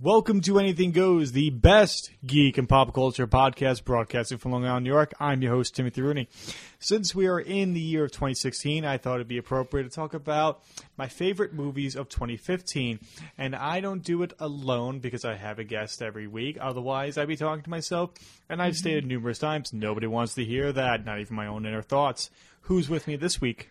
Welcome to Anything Goes, the best geek and pop culture podcast broadcasting from Long Island, New York. I'm your host, Timothy Rooney. Since we are in the year of 2016, I thought it'd be appropriate to talk about my favorite movies of 2015. And I don't do it alone because I have a guest every week. Otherwise, I'd be talking to myself. And I've mm-hmm. stated numerous times, nobody wants to hear that, not even my own inner thoughts. Who's with me this week?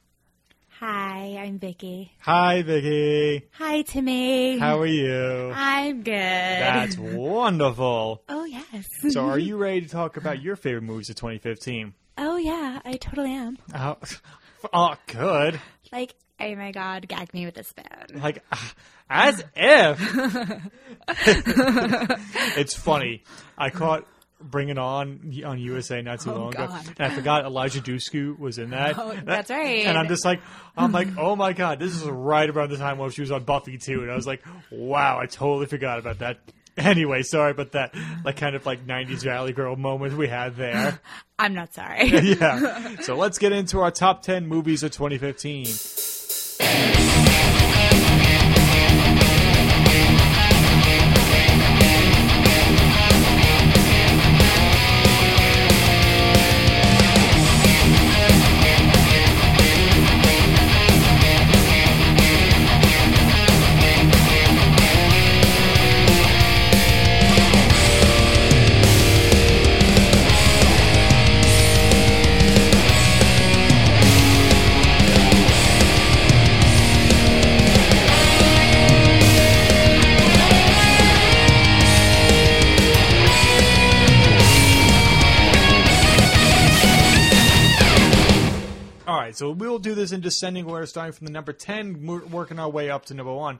Hi, I'm Vicky. Hi, Vicky. Hi, Timmy. How are you? I'm good. That's wonderful. oh yes. So, are you ready to talk about your favorite movies of 2015? oh yeah, I totally am. Oh, oh good. Like, oh my god, gag me with a spoon. Like, as if. it's funny. I caught Bring It On on USA not too Oh, long ago, and I forgot Eliza Dushku was in that. Oh, And that's right. And I'm just like, I'm like, oh my god, this is right around the time when she was on Buffy too, and I was like, wow, I totally forgot about that. Anyway, sorry about that, like kind of like '90s Valley Girl moment we had there. I'm not sorry. yeah. So let's get into our top 10 movies of 2015. Right, so we'll do this in descending order, starting from the number 10, working our way up to number 1.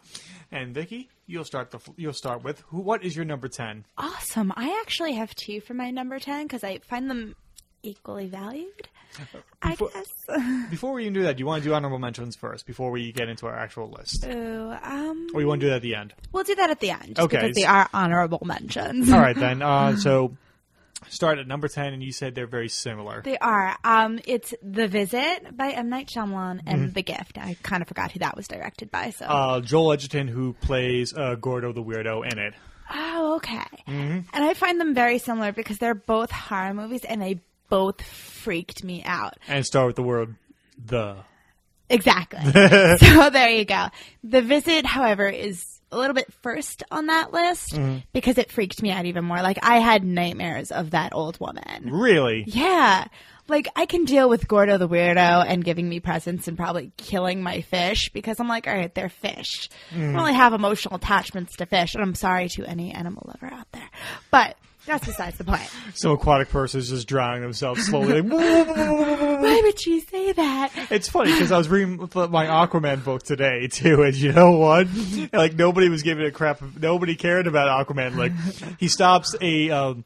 And Vicky, you'll start the you'll start with who what is your number 10? awesome. I actually have two for my number ten because I find them equally valued. I guess. Before we even do that, do you want to do honorable mentions first before we get into our actual list? Ooh, um, Or you want to do that at the end? we'll do that at the end. Okay. Because they are honorable mentions. All right then. Uh, so start at number 10 and you said they're very similar. They are. Um, it's The Visit by M. Night Shyamalan and Mm-hmm. The Gift. I kind of forgot who that was directed by. So. Uh, Joel Edgerton who plays uh, Gordo the weirdo in it. oh, okay. Mm-hmm. And I find them very similar because they're both horror movies and they both freaked me out. And start with the word the. Exactly. so there you go. The Visit, however, is a little bit first on that list Mm-hmm. because it freaked me out even more. Like I had nightmares of that old woman. Really? Yeah. Like I can deal with Gordo the weirdo and giving me presents and probably killing my fish because I'm like, all right, they're fish. I don't really have emotional attachments to fish, and I'm sorry to any animal lover out there, but that's besides the point. Some aquatic person's just drowning themselves slowly. Like, Why would she say that? It's funny because I was reading my Aquaman book today too, and you know what? Like nobody was giving a crap. Nobody cared about Aquaman. Like he stops a. Um,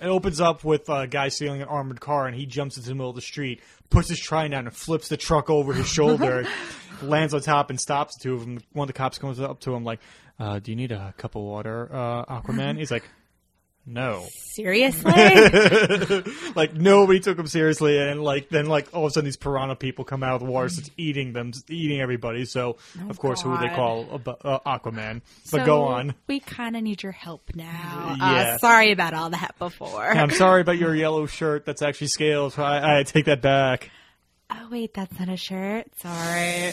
it opens up with a guy stealing an armored car, and he jumps into the middle of the street, puts his trident down, and flips the truck over his shoulder, lands on top, and stops two of them. One of the cops comes up to him like, uh, "Do you need a cup of water, uh, Aquaman?" He's like, "No." Seriously? like nobody took him seriously, and like then like all of a sudden these piranha people come out of the water, starts eating them, eating everybody. So of course, who would they call uh, Aquaman? But So, go on. We kind of need your help now. Yes. Uh, sorry about all that before. I'm sorry about your yellow shirt. That's actually scales. I, I take that back. Oh wait, that's not a shirt. Sorry.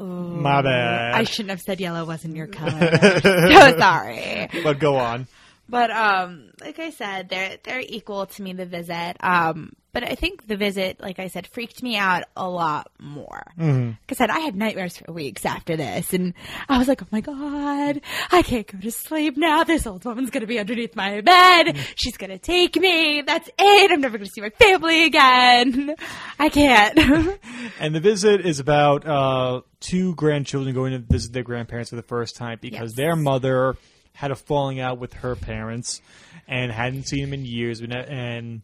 Ooh. My bad. I shouldn't have said yellow wasn't your color. so sorry. But go on. But um, like I said, they're they're equal to me. The visit. Um, but I think the visit, like I said, freaked me out a lot more. Mm-hmm. Like I said, I had nightmares for weeks after this, and I was like, "Oh my god, I can't go to sleep now. This old woman's gonna be underneath my bed. Mm. She's gonna take me. That's it. I'm never gonna see my family again. I can't." And the visit is about uh, two grandchildren going to visit their grandparents for the first time because Yes. their mother had a falling out with her parents and hadn't seen them in years, and-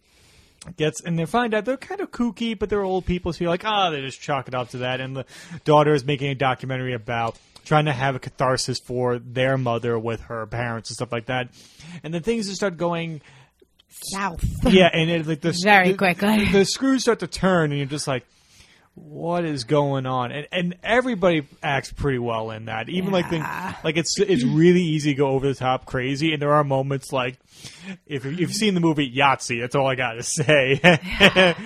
gets and they find out they're kind of kooky, but they're old people, so you're like, ah, they just chalk it up to that. And the daughter is making a documentary about trying to have a catharsis for their mother with her parents and stuff like that. And then things just start going South. yeah, and it, like the Very the- quickly. the, screws start to turn, and you're just like, what is going on? And and everybody acts pretty well in that. Even like think Yeah. like it's it's really easy to go over the top crazy, and there are moments like if you've seen the movie Yahtzee, that's all I got to say.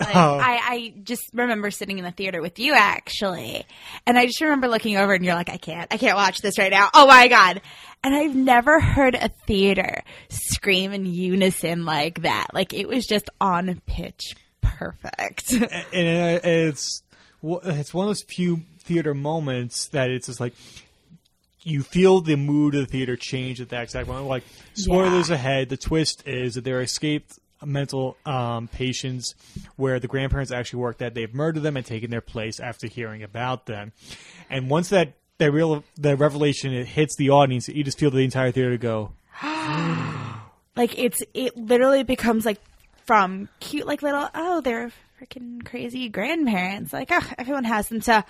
Like, Oh. I, I just remember sitting in the theater with you actually, and I just remember looking over and you're like, I can't, I can't watch this right now. Oh my god! And I've never heard a theater scream in unison like that. Like it was just on pitch perfect. and it- it's it's one of those few theater moments that it's just like you feel the mood of the theater change at that exact moment. Like spoilers Yeah. ahead, the twist is that they're escaped mental um, patients where the grandparents actually worked that they've murdered them and taken their place after hearing about them. And once that that real the revelation it hits the audience, you just feel the entire theater go. like it's it literally becomes like from cute like little oh they're freaking crazy grandparents. Like oh everyone has them to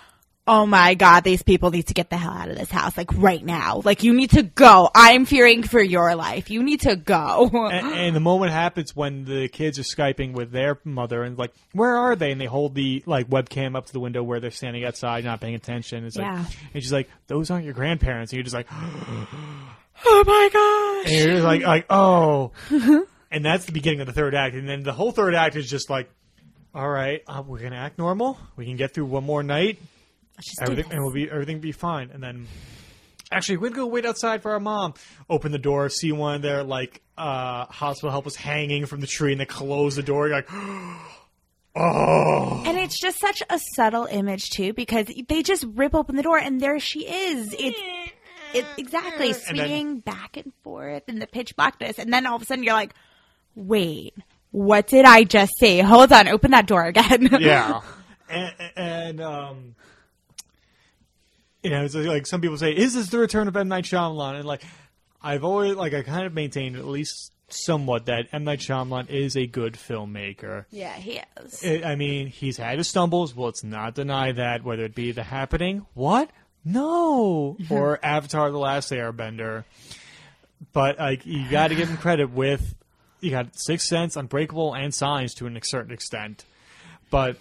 oh my god these people need to get the hell out of this house like right now. Like you need to go. I'm fearing for your life. You need to go. And, and the moment happens when the kids are skyping with their mother and like where are they? And they hold the like webcam up to the window where they're standing outside not paying attention. It's Yeah. like and she's like those aren't your grandparents. And you're just like oh my gosh. And you're just like like oh and that's the beginning of the third act. And then the whole third act is just like all right uh, we're gonna act normal. We can get through one more night. Let's just do everything and we'll be everything will be fine. And then actually we're gonna go wait outside for our mom. Open the door see one of their like uh hospital helpers hanging from the tree and they close the door. You're like oh. And it's just such a subtle image too because they just rip open the door and there she is. It's it, exactly And then- swinging back and forth in the pitch blackness. And then all of a sudden you're like wait what did i just say hold on open that door again yeah and, and um you know it's like some people say is this the return of M Night Shyamalan and like I've always like I kind of maintained at least somewhat that M Night Shyamalan is a good filmmaker yeah he is I I mean, he's had his stumbles. Well, let's not deny that. Whether it be The Happening, what? No, or Avatar: The Last Airbender. But like, you got to give him credit with you got Sixth Sense, Unbreakable, and Signs to a certain extent. But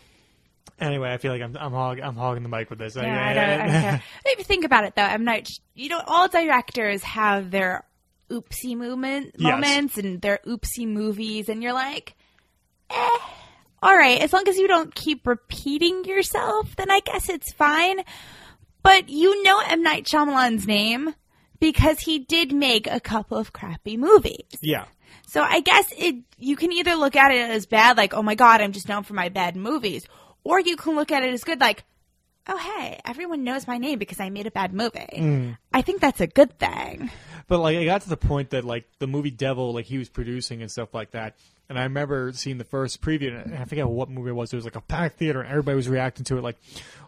anyway, I feel like I'm I'm, hog, I'm hogging the mic with this. Yeah, I don't, I don't care. You think about it, though, I'm not. You know, all directors have their oopsie moment Yes. moments and their oopsie movies, and you're like, eh, all right. As long as you don't keep repeating yourself, then I guess it's fine. But you know M Night Shyamalan's name because he did make a couple of crappy movies. yeah. So I guess it you can either look at it as bad, like, oh my god, I'm just known for my bad movies, or you can look at it as good, like, oh hey, everyone knows my name because I made a bad movie. Mm. I think that's a good thing. But like, I got to the point that like the movie Devil, like he was producing and stuff like that. And I remember seeing the first preview, and I forget what movie it was. It was like a packed theater, and everybody was reacting to it, like,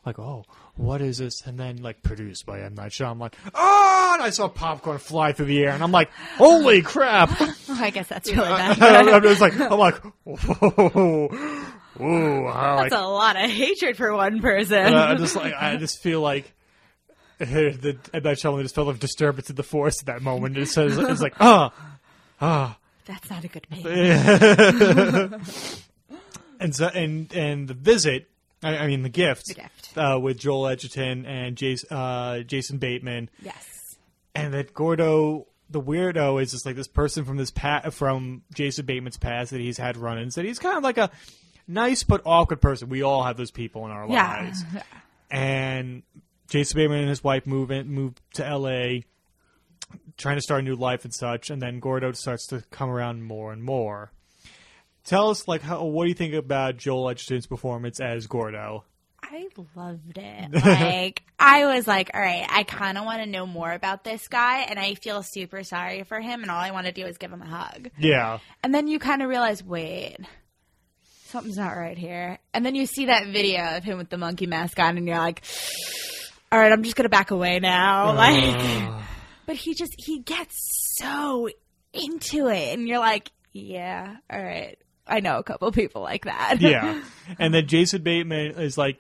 like, oh, what is this? And then like produced by M Night Shyamalan. I'm like, oh, and I saw popcorn fly through the air, and I'm like, holy crap! Oh, I guess that's really bad. I'm just like, I'm like, whoa, ooh, I like that's a lot of hatred for one person. I just like I just feel like the M Night Shyamalan just felt a disturbance in the force at that moment. It says it's like ah ah, that's not a good movie. and so and and the visit. I, I mean the gift. The Gift. Uh, with Joel Edgerton and Jason, uh, Jason Bateman, Yes. and that Gordo, the weirdo, is just like this person from this pa- from Jason Bateman's past that he's had run-ins. That he's kind of like a nice but awkward person. We all have those people in our Yeah. lives. and Jason Bateman and his wife move in, move to L.A., trying to start a new life and such. And then Gordo starts to come around more and more. Tell us, like, how, what do you think about Joel Edgerton's performance as Gordo? I loved it. Like, I was like, all right, I kind of want to know more about this guy, and I feel super sorry for him, and all I want to do is give him a hug. Yeah, And then you kind of realize, wait, something's not right here. And then you see that video of him with the monkey mask on, and you're like, all right, I'm just gonna back away now. Like, uh. but he just he gets so into it, and you're like, yeah, all right. I know a couple people like that. yeah. And then Jason Bateman is like,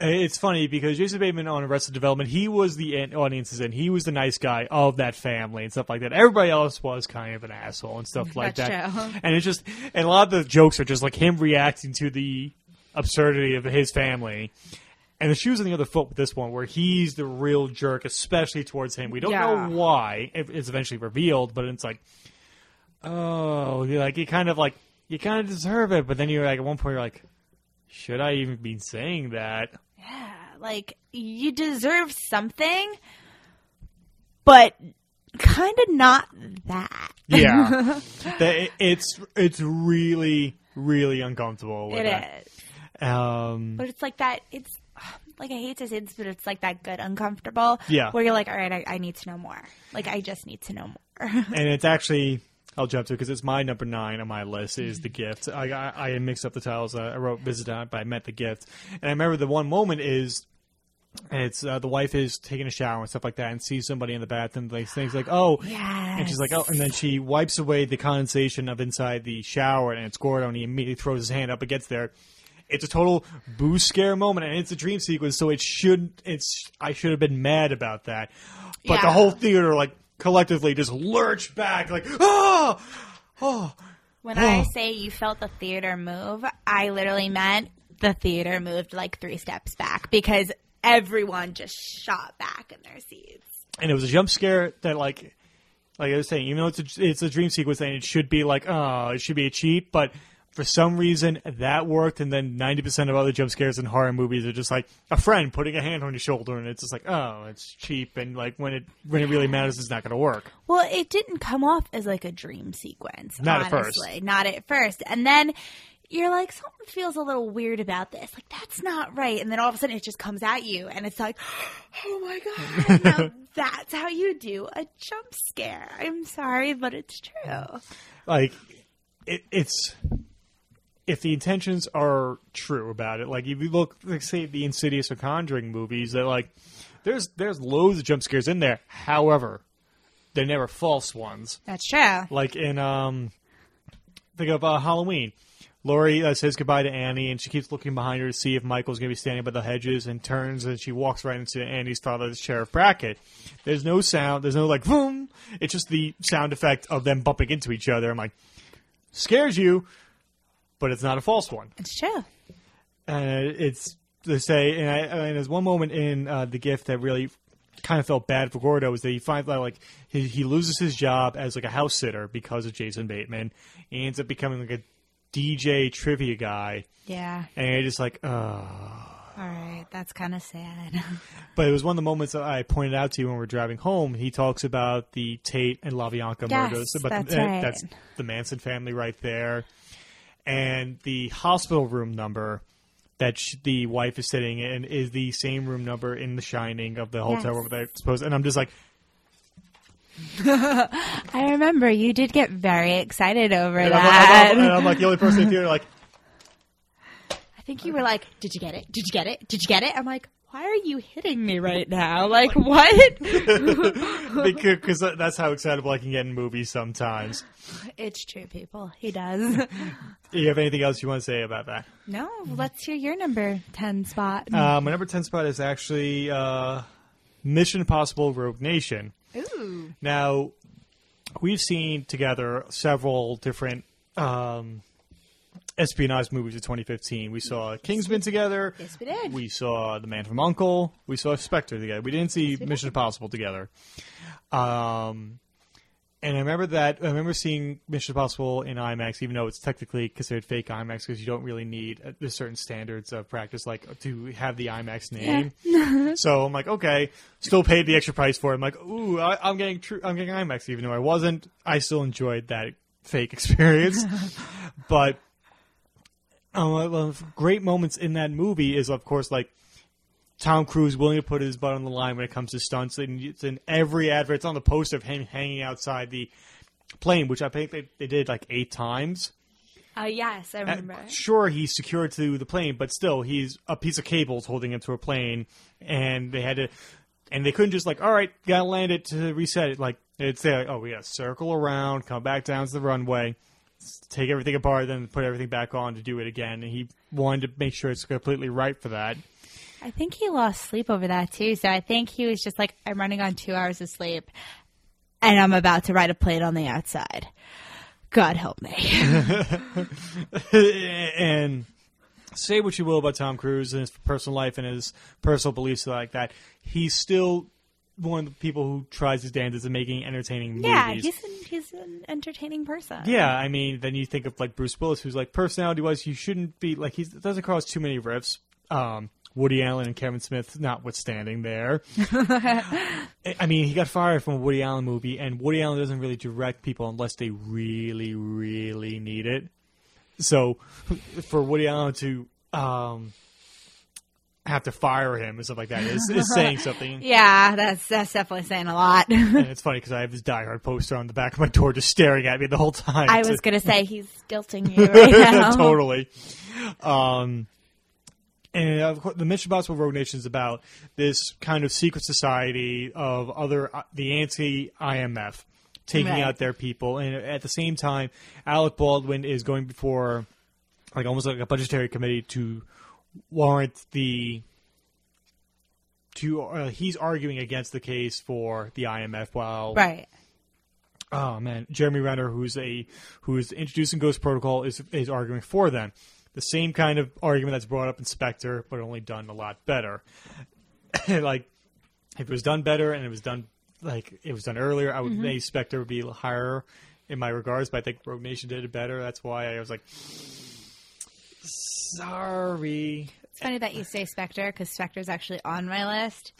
eh, it's funny because Jason Bateman on Arrested Development, he was the audience's in. He was the nice guy of that family and stuff like that. Everybody else was kind of an asshole and stuff like that. And it's just, and a lot of the jokes are just like him reacting to the absurdity of his family. And the shoe's on the other foot with this one, where he's the real jerk, especially towards him. We don't Yeah. know why. It's eventually revealed, but it's like, oh, like he kind of like you kind of deserve it, but then you're like at one point you're like, should I even be saying that? Yeah, like you deserve something, but kind of not that. Yeah, That- it's it's really really uncomfortable. With It that. is, Um, but it's like that. It's like I hate to say this, but it's like that good uncomfortable. Yeah. where you're like, all right, I, I need to know more. Like I just need to know more. and it's actually I'll jump to because it's my number nine on my list is the gift. I I, I mixed up the titles. I wrote visit but I meant the gift. And I remember the one moment is it's uh, the wife is taking a shower and stuff like that, and sees somebody in the bathroom. Like things like oh. And she's like, oh, and then she wipes away the condensation of inside the shower, and it's Gordo, and he immediately throws his hand up and gets there. It's a total boo scare moment, and it's a dream sequence, so it should. It's I should have been mad about that, but the whole theater like collectively just lurch back, like oh, oh, When I ah. say you felt the theater move, I literally meant the theater moved like three steps back because everyone just shot back in their seats. and it was a jump scare that like, like I was saying, even though it's a, it's a dream sequence, and it should be like oh, it should be a cheat, but. For some reason, that worked, and then ninety percent of other jump scares in horror movies are just like a friend putting a hand on your shoulder, and it's just like, oh, it's cheap, and like when it when it really matters, it's not going to work. Well, it didn't come off as like a dream sequence. Not at first. honestly. Not at first. And then you're like, something feels a little weird about this. Like, that's not right. And then all of a sudden it just comes at you and it's like, oh my God. now that's how you do a jump scare. I'm sorry, but it's true. like it, it's if the intentions are true about it like if you look like say the insidious or conjuring movies that like there's there's loads of jump scares in there however they're never false ones That's true. like in um think of uh, halloween Laurie uh, says goodbye to Annie, and she keeps looking behind her to see if Michael's going to be standing by the hedges, and turns and she walks right into Annie's father, Sheriff Brackett. There's no sound. There's no like boom. It's just the sound effect of them bumping into each other. I'm like, scares you, but it's not a false one. It's true. And it's to say, and, I, and there's one moment in uh, the gift that really kind of felt bad for Gordo is that he finds out like he, he loses his job as like a house sitter because of Jason Bateman. He ends up becoming like a DJ trivia guy, Yeah. and you're just like, oh. All right. That's kind of sad. But it was one of the moments that I pointed out to you when we were driving home. He talks about the Tate and LaBianca Yes, murders. But that's the, uh, right. that's the Manson family right there. And the hospital room number that sh- the wife is sitting in is the same room number in The Shining of the hotel Yes. room that I suppose. And I'm just like, I remember you did get very excited over and I'm, that. I'm- and I'm like the only person in the theater like, I think you were like, "Did you get it? Did you get it? Did you get it?" I'm like, "Why are you hitting me right now? Like what?" because that's how excitable I can get in movies sometimes. it's true, people. He does. Do you have anything else you want to say about that? no, let's hear your number ten spot. Uh, my number 10 spot is actually uh, Mission Impossible Rogue Nation. Ooh, Now, we've seen together several different um, espionage movies of 2015. We saw Kingsman together. yes, we did. We saw The Man from Uncle. We saw Spectre together. We didn't see we Mission Impossible together. Um, and I remember that. I remember seeing Mission Impossible in IMAX, even though it's technically considered fake IMAX because you don't really need uh, there's certain standards of practice, like to have the IMAX name. so I'm like, okay, still paid the extra price for it. I'm like, ooh, I, I'm getting true. I'm getting IMAX, even though I wasn't. I still enjoyed that fake experience, but. Um, one of the great moments in that movie is, of course, like Tom Cruise willing to put his butt on the line when it comes to stunts, and it's in every advert. It's on the poster of him hanging outside the plane, which I think they, they did like eight times. Uh, yes, I Uh, remember. Sure, he's secured to the plane, but still, he's a piece of cables holding him to a plane, and they had to, and they couldn't just like, all right, gotta land it to reset it. Like they'd say, like, oh, we gotta circle around, come back down to the runway, take everything apart, then put everything back on to do it again. And he wanted to make sure it's completely right for that. I think he lost sleep over that too. So I think he was just like, I'm running on two hours of sleep, and I'm about to ride a plane on the outside. God help me. and say what you will about Tom Cruise and his personal life and his personal beliefs like that, he's still one of the people who tries his damnedest at making entertaining Yeah, movies. he's an, he's an entertaining person. Yeah, I mean, then you think of like Bruce Willis, who's like personality wise, he shouldn't be like he doesn't cause too many riffs. Um, Woody Allen and Kevin Smith, notwithstanding, there. I I mean, he got fired from a Woody Allen movie, and Woody Allen doesn't really direct people unless they really, really need it. So, for Woody Allen to um, have to fire him and stuff like that is, is saying something. Yeah, that's that's definitely saying a lot. And it's funny because I have this Die Hard poster on the back of my door just staring at me the whole time. I was gonna say he's guilting you right now. totally. Um, and of course, the Mission Impossible Rogue Nation is about this kind of secret society of other uh, the anti-IMF taking Right. out their people, and at the same time, Alec Baldwin is going before like almost like a budgetary committee to warrant the. To uh, he's arguing against the case for the IMF while Right. oh man, Jeremy Renner, who's a who's introducing Ghost Protocol, is is arguing for them. The same kind of argument that's brought up in Spectre, but only done a lot better. like if it was done better and it was done like it was done earlier, I would say Spectre would be higher in my regards. But I think Rogue Nation did it better. That's why I was like, sorry. It's funny that you say Spectre because Spectre's actually on my list.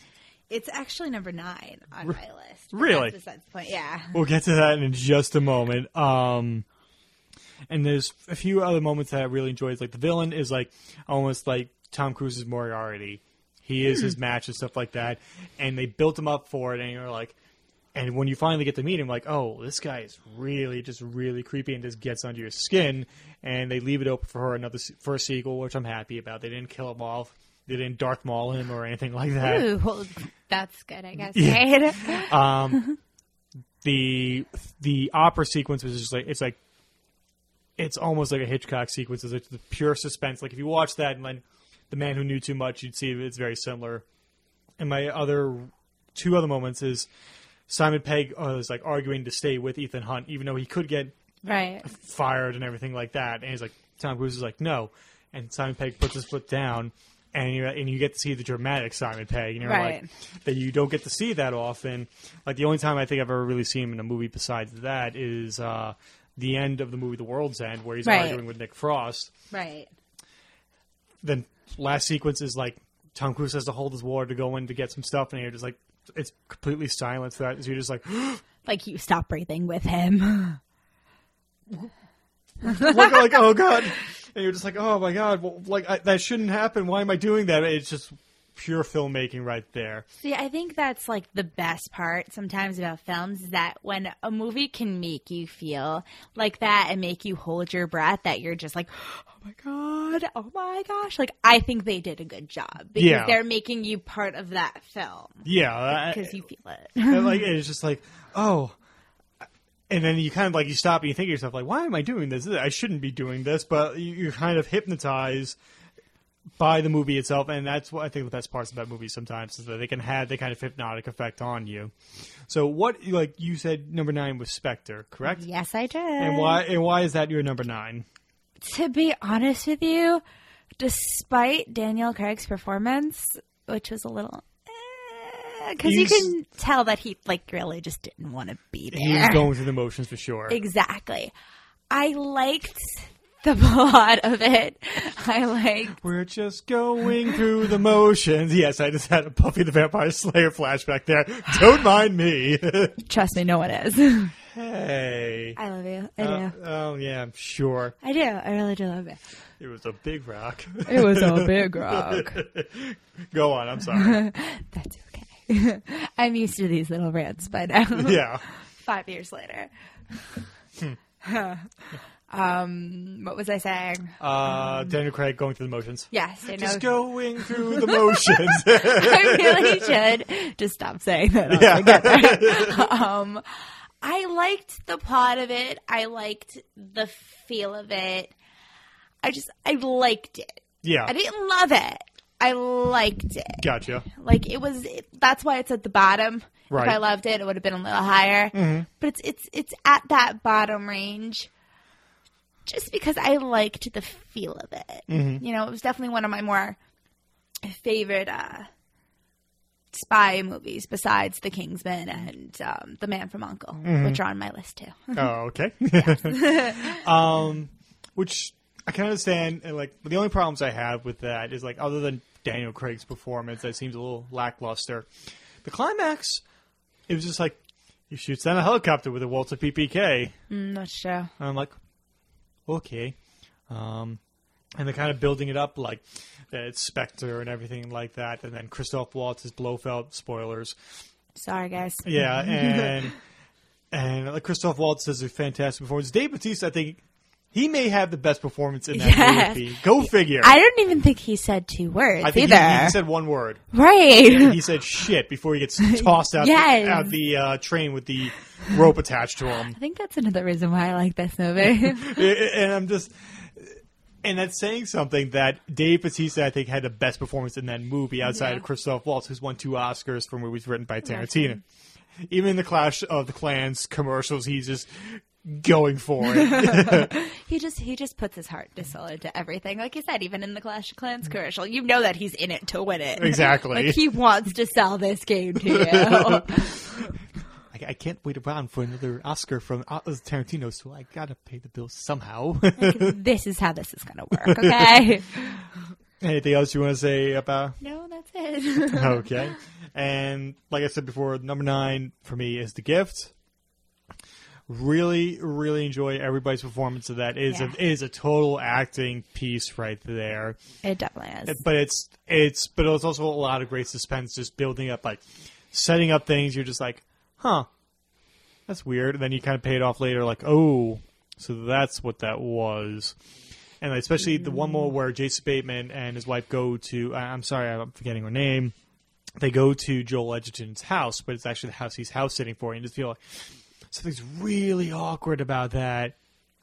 It's actually number nine on my list. Really? That's besides the point. Yeah. We'll get to that in just a moment. Um, and there's a few other moments that I really enjoyed. Like the villain is like almost like Tom Cruise's Moriarty. He is his match and stuff like that. And they built him up for it, and you're like, and when you finally get to meet him, like, oh, this guy is really just really creepy and just gets under your skin. And they leave it open for her another for a sequel, which I'm happy about. They didn't kill him off. They didn't Darth Maul him or anything like that. Ooh, well, that's good, I guess. Yeah. Right? Um, the the opera sequence was just like it's like it's almost like a Hitchcock sequence. It's like the pure suspense. Like if you watch that and then the man who knew too much, you'd see it's very similar. And my other two other moments is Simon Pegg uh, is like arguing to stay with Ethan Hunt, even though he could get right. fired and everything like that. And he's like, Tom Cruise is like, no. And Simon Pegg puts his foot down, and you and you get to see the dramatic Simon Pegg, and you're Right. like, that you don't get to see that often. Like the only time I think I've ever really seen him in a movie besides that is uh, the end of the movie The World's End, where he's Right. arguing with Nick Frost. Right. Then last sequence is like Tom Cruise has to hold his water to go in to get some stuff, and you're just like, it's completely silent. So that so you're just like, Like you stop breathing with him. look like oh god. And you're just like oh my god. Well, like I, that shouldn't happen. Why am i doing that? It's just pure filmmaking right there. See, I think that's like the best part sometimes about films is that when a movie can make you feel like that and make you hold your breath, that you're just like, oh my god, oh my gosh. Like, I think they did a good job because Yeah. they're making you part of that film yeah I- because you feel it. and, like it's just like oh and then you kind of like you stop and you think to yourself like why am i doing this i shouldn't be doing this but you- you're kind of hypnotized by the movie itself and that's what i think the best parts about movies sometimes is that they can have the kind of hypnotic effect on you so what like you said number nine was spectre correct yes, I did. and why and why is that your number nine to be honest with you, despite Daniel Craig's performance, which was a little. Eh, because you can tell that he like really just didn't want to be there. he was going through the motions for sure Exactly. I liked the plot of it. I like. We're just going through the motions. Yes, I just had a Buffy the Vampire Slayer flashback there. Don't mind me. Trust me, no one is. Hey. I love you. I do. Uh, oh yeah, I'm sure. I do. I really do love it. It was a big rock. It was a big rock. Go on. I'm sorry. That's okay. I'm used to these little rants by now. yeah. Five years later. um, what was I saying? Uh, Daniel Craig going through the motions. Yes, know. Just going through the motions. I really should just stop saying that. Yeah. that. um, I liked the plot of it. I liked the feel of it. I just, I liked it. yeah. I didn't love it. I liked it. Gotcha. Like it was. It, that's why it's at the bottom. Right. If I loved it, it would have been a little higher. But it's it's it's at that bottom range. just because I liked the feel of it. Mm-hmm. You know, it was definitely one of my more favorite uh, spy movies besides The Kingsman and um, The Man from Uncle, Mm-hmm. which are on my list too. Oh, okay. um, which I can understand. And like the only problems I have with that is like other than Daniel Craig's performance, that seems a little lackluster. The climax, it was just like he shoots down a helicopter with a Walther PPK. Mm, that's true. And I'm like, okay. Um, and they're kind of building it up like it's Spectre and everything like that. And then Christoph Waltz is Blofeld. Spoilers. Sorry, guys. Yeah, and and like Christoph Waltz does a fantastic performance. Dave Bautista, I think he may have the best performance in that movie. Go figure. I don't even think he said two words I think either. he, he said one word. right. He said shit before he gets tossed out Yes. the, out the uh, train with the rope attached to him. I think that's another reason why I like this movie. and I'm just, and that's saying something that Dave Bautista, I think, had the best performance in that movie outside Yeah. of Christoph Waltz, who's won two Oscars for movies written by Tarantino. Even in the Clash of the Clans commercials, he's just going for it. he just he just puts his heart and soul into everything. Like you said, even in the Clash of Clans commercial, you know that he's in it to win it. Exactly. like he wants to sell this game to you. I, can't wait around for another Oscar from Tarantino, so I gotta pay the bills somehow. this is how this is gonna work. Okay. Anything else you want to say about? no, that's it. okay. And like I said before, number nine for me is The Gift. Really, really enjoy everybody's performance of that. It is Yeah. a it is a total acting piece right there. it definitely is. But it's it's but it's also a lot of great suspense, just building up like setting up things. You're just like, huh, that's weird. And then you kind of pay it off later, like, oh, so that's what that was. And especially the one more where Jason Bateman and his wife go to I'm sorry, I'm forgetting her name. They go to Joel Edgerton's house, but it's actually the house he's house sitting for. And you just feel like something's really awkward about that.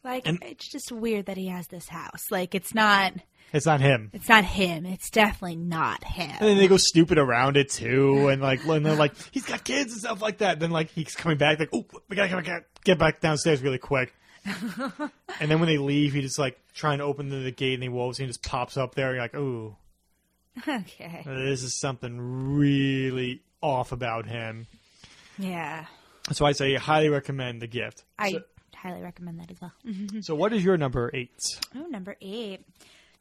Like and- it's just weird that he has this house. Like it's not It's not him. it's not him. It's definitely not him. And then they go stupid around it too, and like, and they're like, he's got kids and stuff like that. Then like he's coming back, like, oh, we gotta get back, get back downstairs really quick. and then when they leave, he just like trying to open the, the gate, and he wolves, and he just pops up there. And you're like, ooh, okay. this is something really off about him. Yeah. So I say, highly recommend the gift. I So, highly recommend that as well. so what is your number eight? Oh, number eight.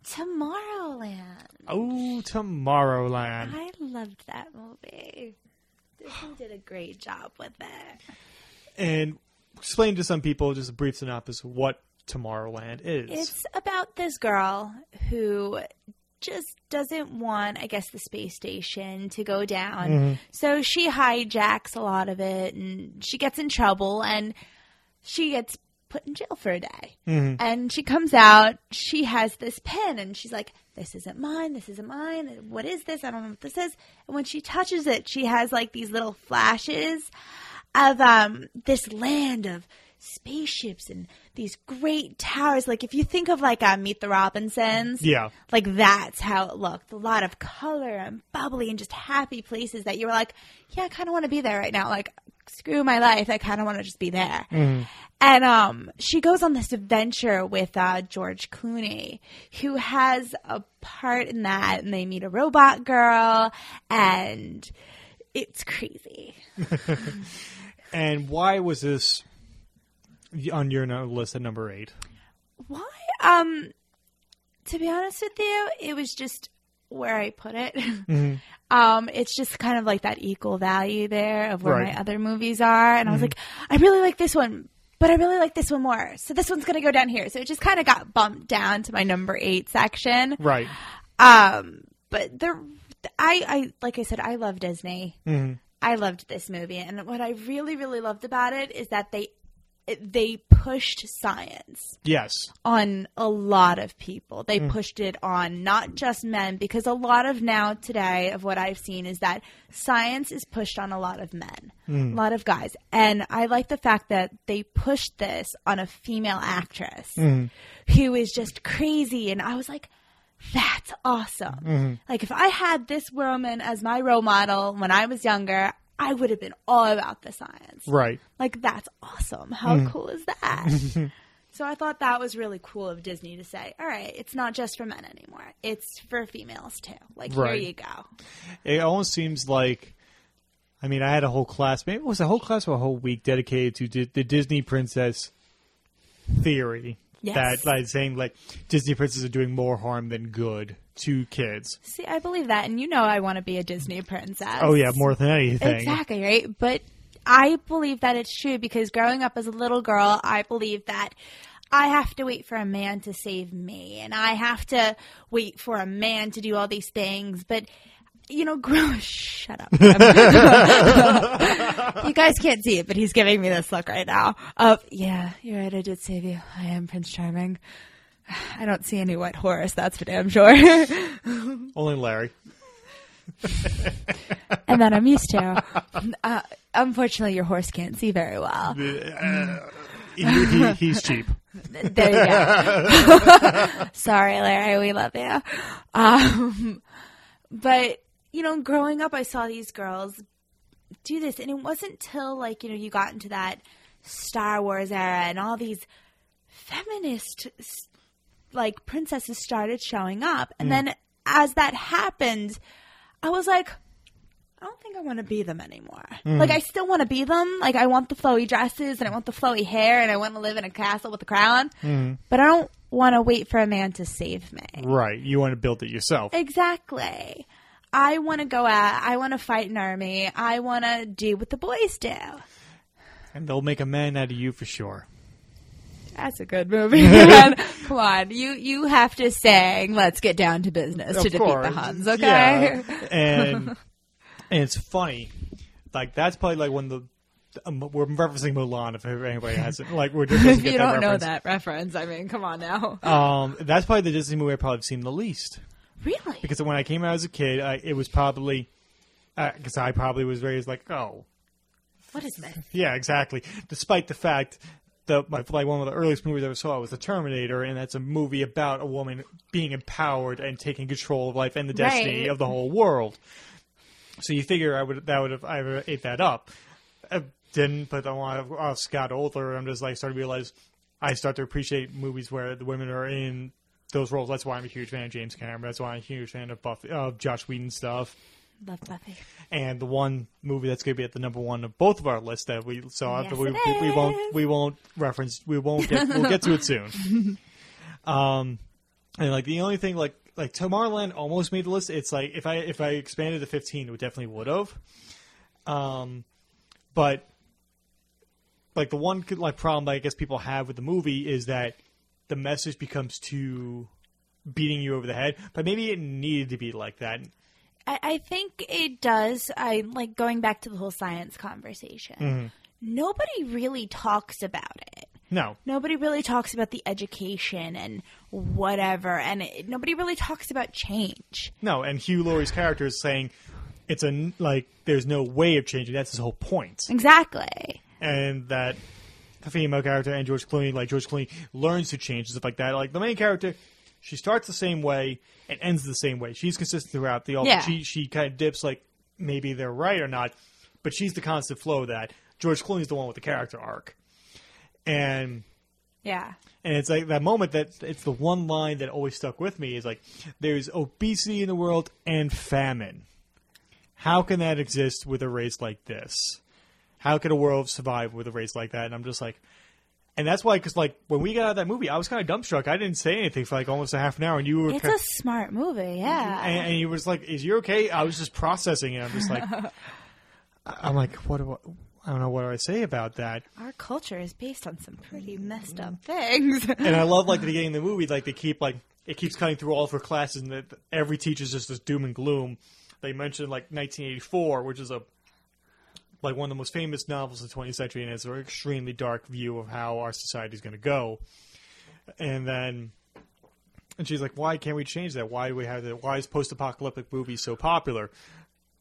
Tomorrowland. Oh, Tomorrowland. I loved that movie. Disney did a great job with it. And explain to some people just a brief synopsis what Tomorrowland is. It's about this girl who just doesn't want, I guess, the space station to go down. Mm-hmm. So she hijacks a lot of it and she gets in trouble and she gets put in jail for a day. And she comes out, she has this pen and she's like, this isn't mine, this isn't mine. What is this? I don't know what this is. And when she touches it, she has like these little flashes of um this land of spaceships and these great towers. Like if you think of like uh, Meet the Robinsons, Yeah. like that's how it looked. A lot of color and bubbly and just happy places that you were like, yeah, I kind of want to be there right now. Like screw my life, I kind of want to just be there. And um, she goes on this adventure with uh, George Clooney, who has a part in that, and they meet a robot girl, and it's crazy. And why was this on your list at number eight? Why? Um, to be honest with you, it was just where I put it. Um, it's just kind of like that equal value there of where Right. my other movies are, and I was like, I really like this one, but I really like this one more, so this one's gonna go down here. So it just kind of got bumped down to my number eight section. Right. Um, but the I I like I said, I love Disney. Mm-hmm. I loved this movie, and what I really really loved about it is that they they pushed science Yes. on a lot of people. They mm. pushed it on not just men because a lot of now today of what I've seen is that science is pushed on a lot of men, mm. a lot of guys. And I like the fact that they pushed this on a female actress mm. who is just crazy and I was like that's awesome. Mm-hmm. Like if I had this woman as my role model when I was younger, I would have been all about the science. Right. Like that's awesome. How mm-hmm. cool is that? So I thought that was really cool of Disney to say, all right, it's not just for men anymore. It's for females too. Like, Right. here you go. It almost seems like, I mean, I had a whole class, maybe it was a whole class or a whole week dedicated to di- the Disney princess theory. Yes. That, like, saying, like, Disney princesses are doing more harm than good to kids. See, I believe that. And you know I want to be a Disney princess. Oh, yeah, more than anything. Exactly, right? But I believe that it's true because growing up as a little girl, I believe that I have to wait for a man to save me and I have to wait for a man to do all these things. But, you know, grow. Shut up. you guys can't see it, but he's giving me this look right now of, yeah, you're right. I did save you. I am Prince Charming. I don't see any white horse, that's for damn sure. Only Larry. and that I'm used to. Uh, unfortunately, your horse can't see very well. Uh, he, he- he's cheap. There you go. Sorry, Larry, we love you. Um, but you know, growing up, I saw these girls do this, and it wasn't till like you know you got into that Star Wars era, and all these feminist like princesses started showing up, and hmm. then as that happened, I was like. I don't think I want to be them anymore. Hmm. Like I still want to be them. Like I want the flowy dresses and I want the flowy hair and I want to live in a castle with a crown. Hmm. But I don't want to wait for a man to save me. Right. You want to build it yourself. Exactly. I want to go out. I want to fight an army. I want to do what the boys do. And they'll make a man out of you for sure. That's a good movie. Come on, you you have to sing. Let's get down to business to Of defeat course. the Huns. Okay. Yeah. And and it's funny, like that's probably like when the um, we're referencing Mulan. If anybody hasn't, like we're just if you don't know that reference, I mean, come on now. Um, that's probably the Disney movie I've probably seen the least Really? because when I came out as a kid, I, it was probably because I probably was raised like, oh, What is that? yeah, exactly. Despite the fact that my, like one of the earliest movies I ever saw was The Terminator, and that's a movie about a woman being empowered and taking control of life and the destiny Right. of the whole world. So you figure I would that would have I would ate that up. I didn't, but when I I got older, I'm just like started to realize I start to appreciate movies where the women are in those roles. That's why I'm a huge fan of James Cameron. That's why I'm a huge fan of Buffy, of Josh Whedon stuff. Love Buffy. And the one movie that's going to be at the number one of both of our lists that we saw, Yes, but we, we, we won't we won't reference we won't get we'll get to it soon. um, and like the only thing like like Tomorrowland almost made the list. It's like if I if I expanded to fifteen, it would definitely would have. Um, but like the one like problem that I guess people have with the movie is that the message becomes too beating you over the head. But maybe it needed to be like that. I, I think it does. I like going back to the whole science conversation. Mm-hmm. Nobody really talks about it. No, Nobody really talks about the education and whatever, and it, nobody really talks about change. No, and Hugh Laurie's character is saying it's a like there's no way of changing. That's his whole point, Exactly. and that the female character and George Clooney, like George Clooney, learns to change and stuff like that. Like the main character, she starts the same way and ends the same way. She's consistent throughout the. Yeah. She she kind of dips like maybe they're right or not, but she's the constant flow of that. George Clooney's the one with the character arc, and Yeah. and it's like that moment that it's the one line that always stuck with me is like, there's obesity in the world and famine. How can that exist with a race like this? How could a world survive with a race like that? And I'm just like, and that's why, because like when we got out of that movie, I was kind of dumbstruck. I didn't say anything for like almost a half an hour, and you were, It's kind a smart movie, yeah. and, and you was like, "Is you okay?" I was just processing it. I'm just like, I'm like, what do I? I don't know what do I say about that. Our culture is based on some pretty messed up things. and I love like the beginning of the movie, like they keep like it keeps cutting through all of her classes, and that every teacher's just this doom and gloom. They mentioned like 1984, which is a like one of the most famous novels of the 20th century, and it's an extremely dark view of how our society is going to go. And then, and she's like, "Why can't we change that? Why do we have that? Why is post-apocalyptic movies so popular?"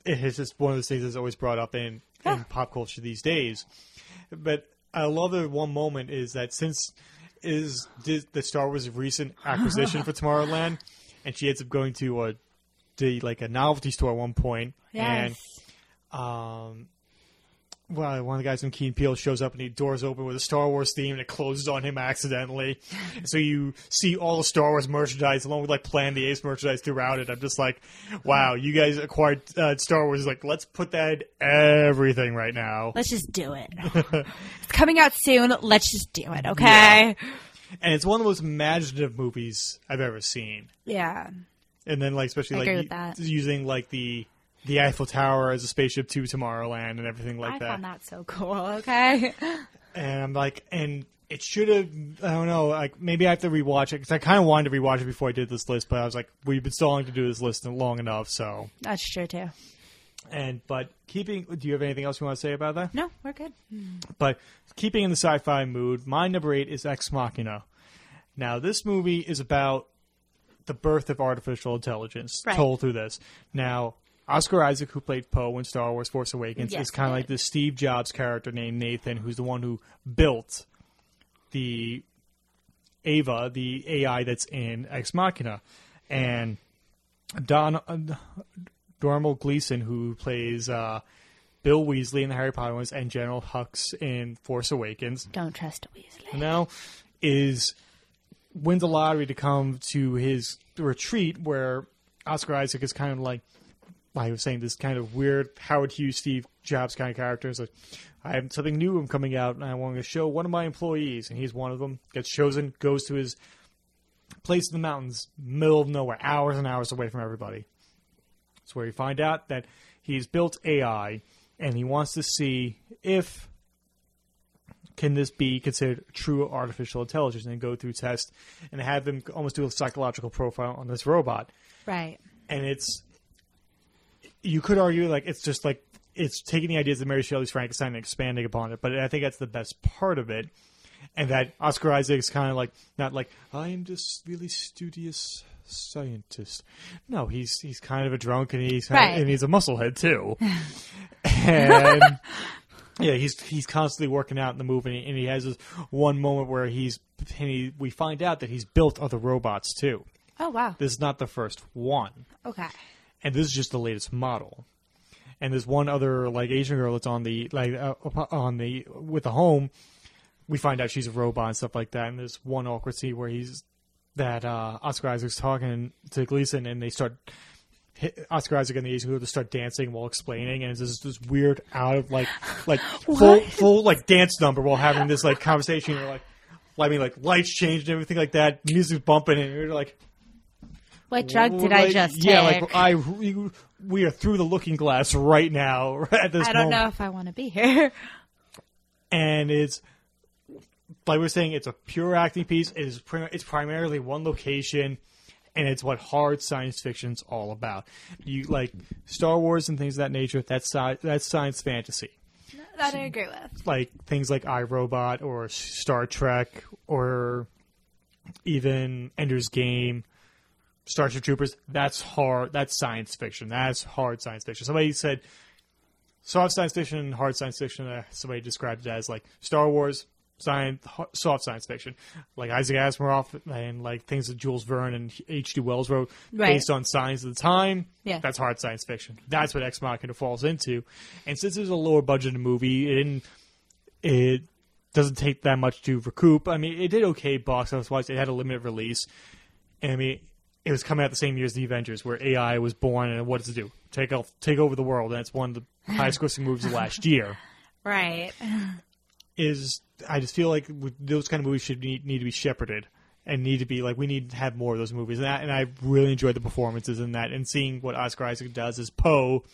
It is just one of those things that's always brought up in, in pop culture these days. But I love the one moment is that since is the Star Wars recent acquisition for Tomorrowland, and she ends up going to a the like a novelty store at one point, yes. and um, well, one of the guys from Key and Peele shows up and he doors open with a Star Wars theme and it closes on him accidentally. so you see all the Star Wars merchandise along with like Plan the Ace merchandise throughout it. I'm just like, wow, you guys acquired uh, Star Wars. Like, let's put that in everything right now. Let's just do it. it's coming out soon. Let's just do it, okay? And it's one of the most imaginative movies I've ever seen. Yeah. And then like especially I like agree with that. using like the the Eiffel Tower as a spaceship to Tomorrowland and everything like I that. found that so cool, okay? and I'm like, and it should have. I don't know. Like maybe I have to rewatch it because I kind of wanted to rewatch it before I did this list, but I was like, we've been stalling to do this list long enough. So, That's true, too. and but keeping. Do you have anything else you want to say about that? No, we're good. But keeping in the sci-fi mood, my number eight is Ex Machina. Now, this movie is about the birth of artificial intelligence Right. told through this. Now, Oscar Isaac, who played Poe in Star Wars: Force Awakens, Yes, is kind of like the Steve Jobs character named Nathan, who's the one who built the Ava, the AI that's in Ex Machina, and Don uh, Domhnall Gleeson, who plays uh, Bill Weasley in the Harry Potter ones, and General Hux in Force Awakens. Don't trust Weasley. now is wins the lottery to come to his retreat where Oscar Isaac is kind of like like I was saying this kind of weird Howard Hughes Steve Jobs kind of character. It's like I have something new I'm coming out and I want to show one of my employees and he's one of them. Gets chosen, goes to his place in the mountains, middle of nowhere, hours and hours away from everybody. It's where you find out that he's built AI and he wants to see if can this be considered true artificial intelligence and go through tests and have them almost do a psychological profile on this robot Right. and it's you could argue like it's just like it's taking the ideas of Mary Shelley's Frankenstein and expanding upon it, but I think that's the best part of it. And that Oscar Isaac's kind of like not like I am just really studious scientist. No, he's he's kind of a drunk and he's kind of- Right. and he's a musclehead too. and yeah, he's he's constantly working out in the movie, and he has this one moment where he's and he, we find out that he's built other robots too. Oh, wow. This is not the first one Okay. And this is just the latest model. And there's one other like Asian girl that's on the like uh, on the with the home. We find out she's a robot and stuff like that. And there's one awkward scene where he's that uh, Oscar Isaac's talking to Gleeson, and they start Oscar Isaac and the Asian girl just start dancing while explaining, and it's just this weird out of like like full full like dance number while having this like conversation. You're like, I mean, like lights changed and everything like that, music's bumping, and you're like. What drug did I Like, just yeah, take? like I we, we are through the looking glass right now at this I don't moment. know if I want to be here. and it's like we we're saying, it's a pure acting piece. It is prim- it's primarily one location, and it's what hard science fiction's all about. You like Star Wars and things of that nature. That's sci- that's science fantasy. that I agree with. Like things like iRobot or Star Trek or even Ender's Game. Starship Troopers, that's hard. That's science fiction. That's hard science fiction. Somebody said soft science fiction and hard science fiction. Uh, somebody described it as like Star Wars, science, soft science fiction, like Isaac Asimov and like things that Jules Verne and H.G. Wells wrote Right. based on science of the time. Yeah. that's hard science fiction. That's what Ex Machina falls into. And since it's a lower budget movie, it didn't. It doesn't take that much to recoup. I mean, it did okay box office wise. It had a limited release. And I mean, it was coming out the same year as the Avengers, where AI was born, and what does it do? Take off, take over the world, and it's one of the highest grossing movies of last year. Right. Is I just feel like those kind of movies should need, need to be shepherded and need to be like we need to have more of those movies. And, that, and I really enjoyed the performances in that, and seeing what Oscar Isaac does as Poe.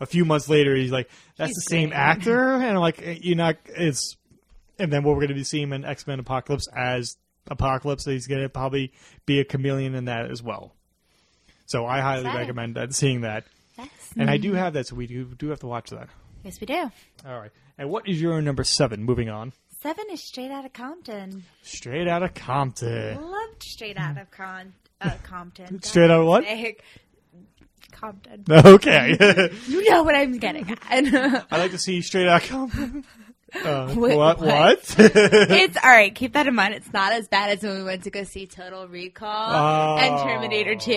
A few months later, he's like, "That's He's the same great. actor," and I'm like, "You're not." It's and then what we're going to be seeing in X Men Apocalypse as Apocalypse. He's going to probably be a chameleon in that as well. So I highly Exciting. recommend that seeing that. Yes. And I do have that, so we do do have to watch that. Yes, we do. All right. And what is your number seven? Moving on. Seven is straight out of Compton. Straight out of Compton. Loved straight out of Con- uh, Compton. Straight out of what? Sake. Compton. Okay. You know what I'm getting at. I like to see straight out of Compton. Uh, what? what? What? it's all right. Keep that in mind. It's not as bad as when we went to go see Total Recall Oh. and Terminator 2,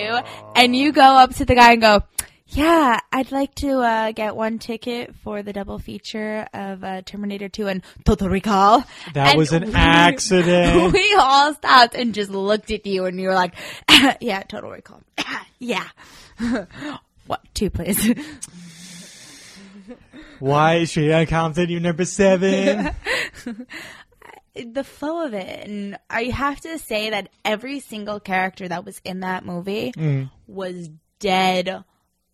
and you go up to the guy and go, Yeah, I'd like to uh, get one ticket for the double feature of uh, Terminator 2 and Total Recall. That And was an we- accident. We all stopped and just looked at you, and you were like, "Yeah, Total Recall. yeah." what? Two, please. Why is Shreya Compton your number seven? the flow of it, and I have to say that every single character that was in that movie mm. was dead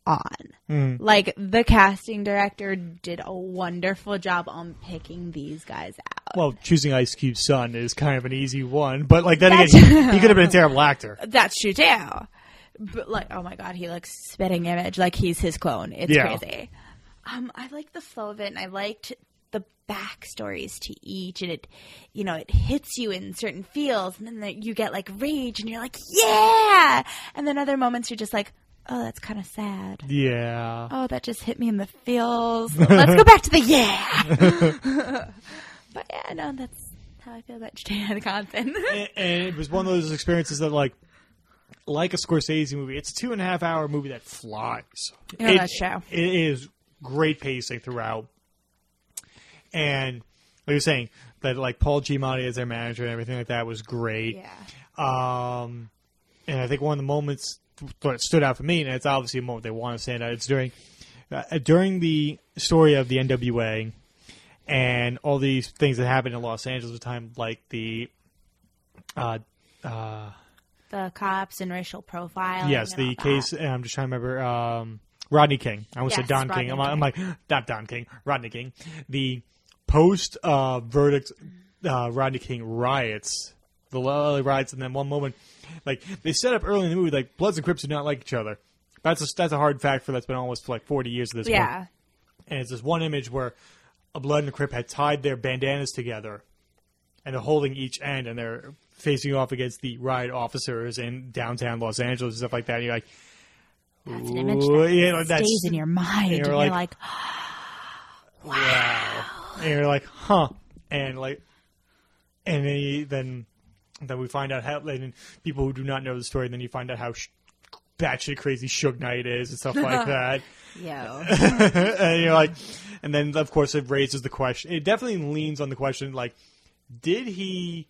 on. Mm. Like the casting director did a wonderful job on picking these guys out. well, choosing Ice Cube's son is kind of an easy one, but like then That's- again, he, he could have been a terrible actor. That's true too. But like, oh my god, he looks spitting image like he's his clone. It's Yeah. crazy. Um, I like the flow of it, and I liked the backstories to each, and it, you know, it hits you in certain feels, and then the, you get like rage, and you're like, yeah, and then other moments you're just like, oh, that's kind of sad. Yeah. Oh, that just hit me in the feels. Let's go back to the yeah. but yeah, no, that's how I feel about Jada Compton. and, and it was one of those experiences that like like a Scorsese movie, it's a two and a half hour movie that flies. Yeah, It- that's true. It is great pacing throughout. And like you're saying, that like Paul Giamatti as their manager and everything like that was great. yeah. Um, and I think one of the moments that stood out for me, and it's obviously a moment they want to stand out. It's during uh, during the story of the NWA and all these things that happened in Los Angeles at the time, like the uh, uh, the cops and racial profiling. yes, and the case. and I'm just trying to remember. Um, Rodney King. I almost Yes, said Don Rodney King. I'm, I'm like not Don King. Rodney King. The post uh, verdict uh, Rodney King riots, the LA riots, and then one moment, like they set up early in the movie, like Bloods and Crips do not like each other. That's a, that's a hard fact for that's been almost for like 40 years at this point. Yeah. And it's this one image where a Blood and a Crip had tied their bandanas together, and they're holding each end, and they're facing off against the riot officers in downtown Los Angeles and stuff like that. And you're like, That's an image that like stays in your mind. you're And you're like- like, wow. And you're like, huh? And like, and then you, then then we find out how. And people who do not know the story, then you find out how sh- batshit crazy Suge Knight is and stuff like that. yeah. and you're like, and then of course it raises the question. It definitely leans on the question like, did he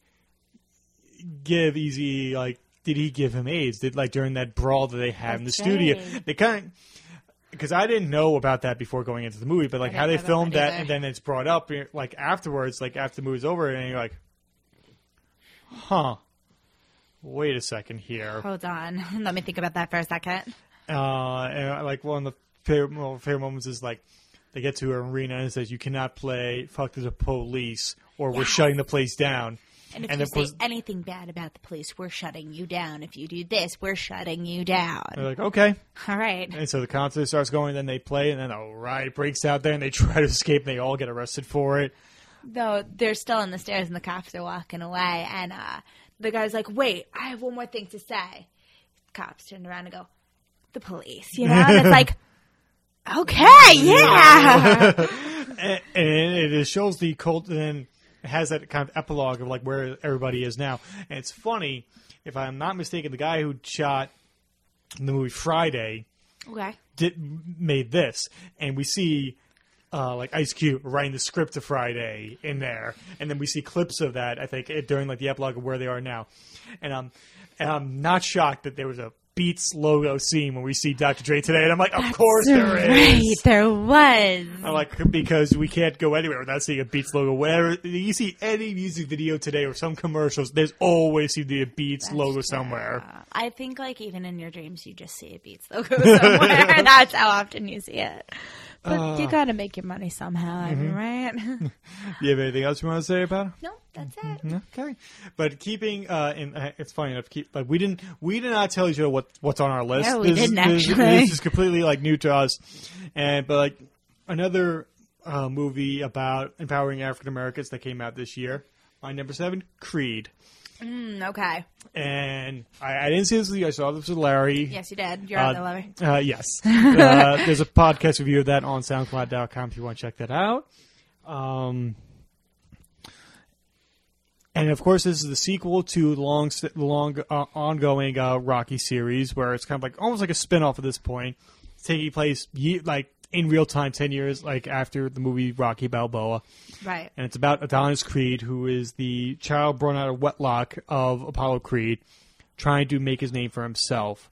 give Eazy like? Did he give him AIDS? Did like during that brawl that they had in the That's studio? They kind because I didn't know about that before going into the movie, but like how they didn't know about filmed that that, and then it's brought up like afterwards, like after the movie's over, and you're like, huh. Wait a second here. Hold on. Let me think about that for a second. Uh, and uh, like one of the favorite, well, favorite moments is like they get to an arena and it says you cannot play "fuck the police" or we're shutting the place down. And if And you say anything bad about the police, we're shutting you down. If you do this, we're shutting you down. They're like, okay, All right. and so the concert starts going. Then they play, and then a riot breaks out there, and they try to escape. and They all get arrested for it. Though they're still on the stairs and the cops are walking away, and uh, the guy's like, "Wait, I have one more thing to say." Cops turn around and go, "The police," you know. And it's like, okay, yeah. and, and it shows the cult and then it has that kind of epilogue of like where everybody is now and it's funny if i'm not mistaken the guy who shot the movie friday okay. did made this and we see uh, like Ice Cube writing the script to Friday in there, and then we see clips of that. I think during like the epilogue of where they are now, and um, and I'm not shocked that there was a Beats logo scene when we see Dr. Dre today, and I'm like, of course there is. Right, there was. I'm like, because we can't go anywhere without seeing a Beats logo. Wherever you see any music video today or some commercials, there's always be a Beats logo somewhere. Uh, I think like even in your dreams, you just see a Beats logo somewhere. That's how often you see it. But Uh. you got to make your money somehow, Mm-hmm. right? You have anything else you want to say about it? no, that's it. Okay, but keeping uh, in, uh, it's funny enough. Keep like we didn't we did not tell each other what what's on our list. No, we this, didn't this, actually. This is completely like new to us, and but like another uh, movie about empowering African Americans that came out this year. My number seven, Creed, Mm, okay. and I, I didn't see this with you. I saw this with Larry. Yes, you did. You're Uh, on the lever. Uh, yes. uh, there's a podcast review of that on SoundCloud.com if you want to check that out. Um, and of course, this is the sequel to the long, the long uh, ongoing uh, Rocky series, where it's kind of like almost like a spin off at this point. taking place ye- like in real time, ten years like after the movie Rocky Balboa, Right. and it's about Adonis Creed, who is the child born out of wedlock of Apollo Creed, trying to make his name for himself.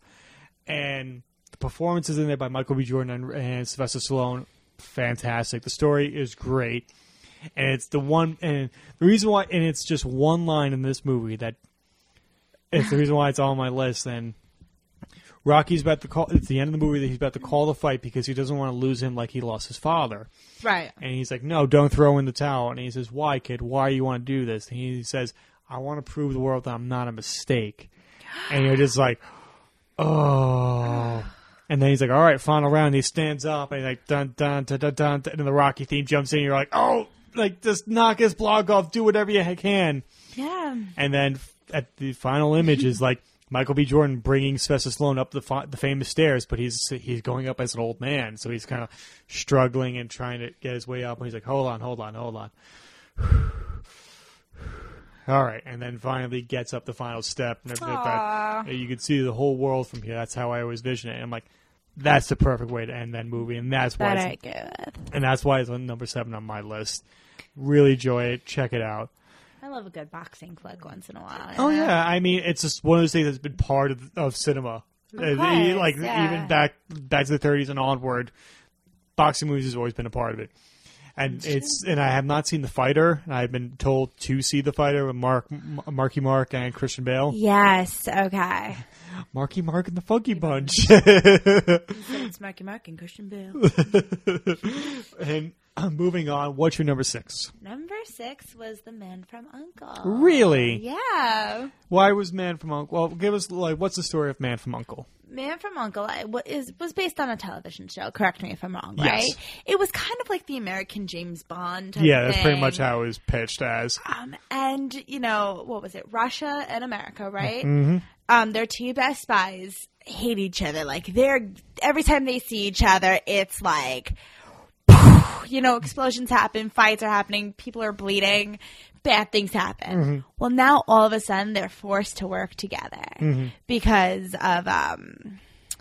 And the performances in there by Michael B. Jordan and, and Sylvester Stallone, fantastic. The story is great, and it's the one and the reason why, and it's just one line in this movie that it's the reason why it's on my list. And Rocky's about to call. It's the end of the movie that he's about to call the fight because he doesn't want to lose him like he lost his father. Right. And he's like, no, don't throw in the towel. And he says, why, kid? Why you want to do this? And he says, I want to prove the world that I'm not a mistake. And you're just like, oh. And then he's like, all right, final round. And He stands up and he's like, dun, dun, dun, dun, dun. And then the Rocky theme jumps in. And you're like, oh, like, just knock his blog off. Do whatever you can. Yeah. And then at the final image is like Michael B. Jordan bringing Sylvester Stallone up the fa- the famous stairs, but he's he's going up as an old man, so he's kind of struggling and trying to get his way up. And he's like, "Hold on, hold on, hold on." All right, and then finally gets up the final step, and everything like that. You can see the whole world from here. That's how I always vision it. And I'm like, that's the perfect way to end that movie, and that's why, That it's, I with. and that's why it's on number seven on my list. Really enjoy it. Check it out. I love a good boxing flick once in a while. Oh yeah, I mean it's just one of those things that's been part of, of cinema. Uh, course, like yeah. even back back to the 30s and onward, boxing movies has always been a part of it. And it's and I have not seen the fighter. And I've been told to see the fighter with Mark M- Marky Mark and Christian Bale. Yes. Okay. Marky Mark and the Funky Bunch. it's Marky Mark and Christian Bale. and moving on, what's your number six? Number six was The Man from Uncle. Really? Yeah. Why was Man from Uncle? Well, give us like what's the story of Man from Uncle? Man from Uncle I- wa- is was based on a television show. Correct me if I'm wrong. Yes. Right? It was kind of like the American James Bond. Type Yeah, that's pretty much how it was pitched as. Um, and you know what was it? Russia and America, right? Mm-hmm. Um, their two best spies hate each other. Like they're every time they see each other, it's like you know, explosions happen, fights are happening, people are bleeding, bad things happen. Mm-hmm. Well, now all of a sudden they're forced to work together Mm-hmm. because of um,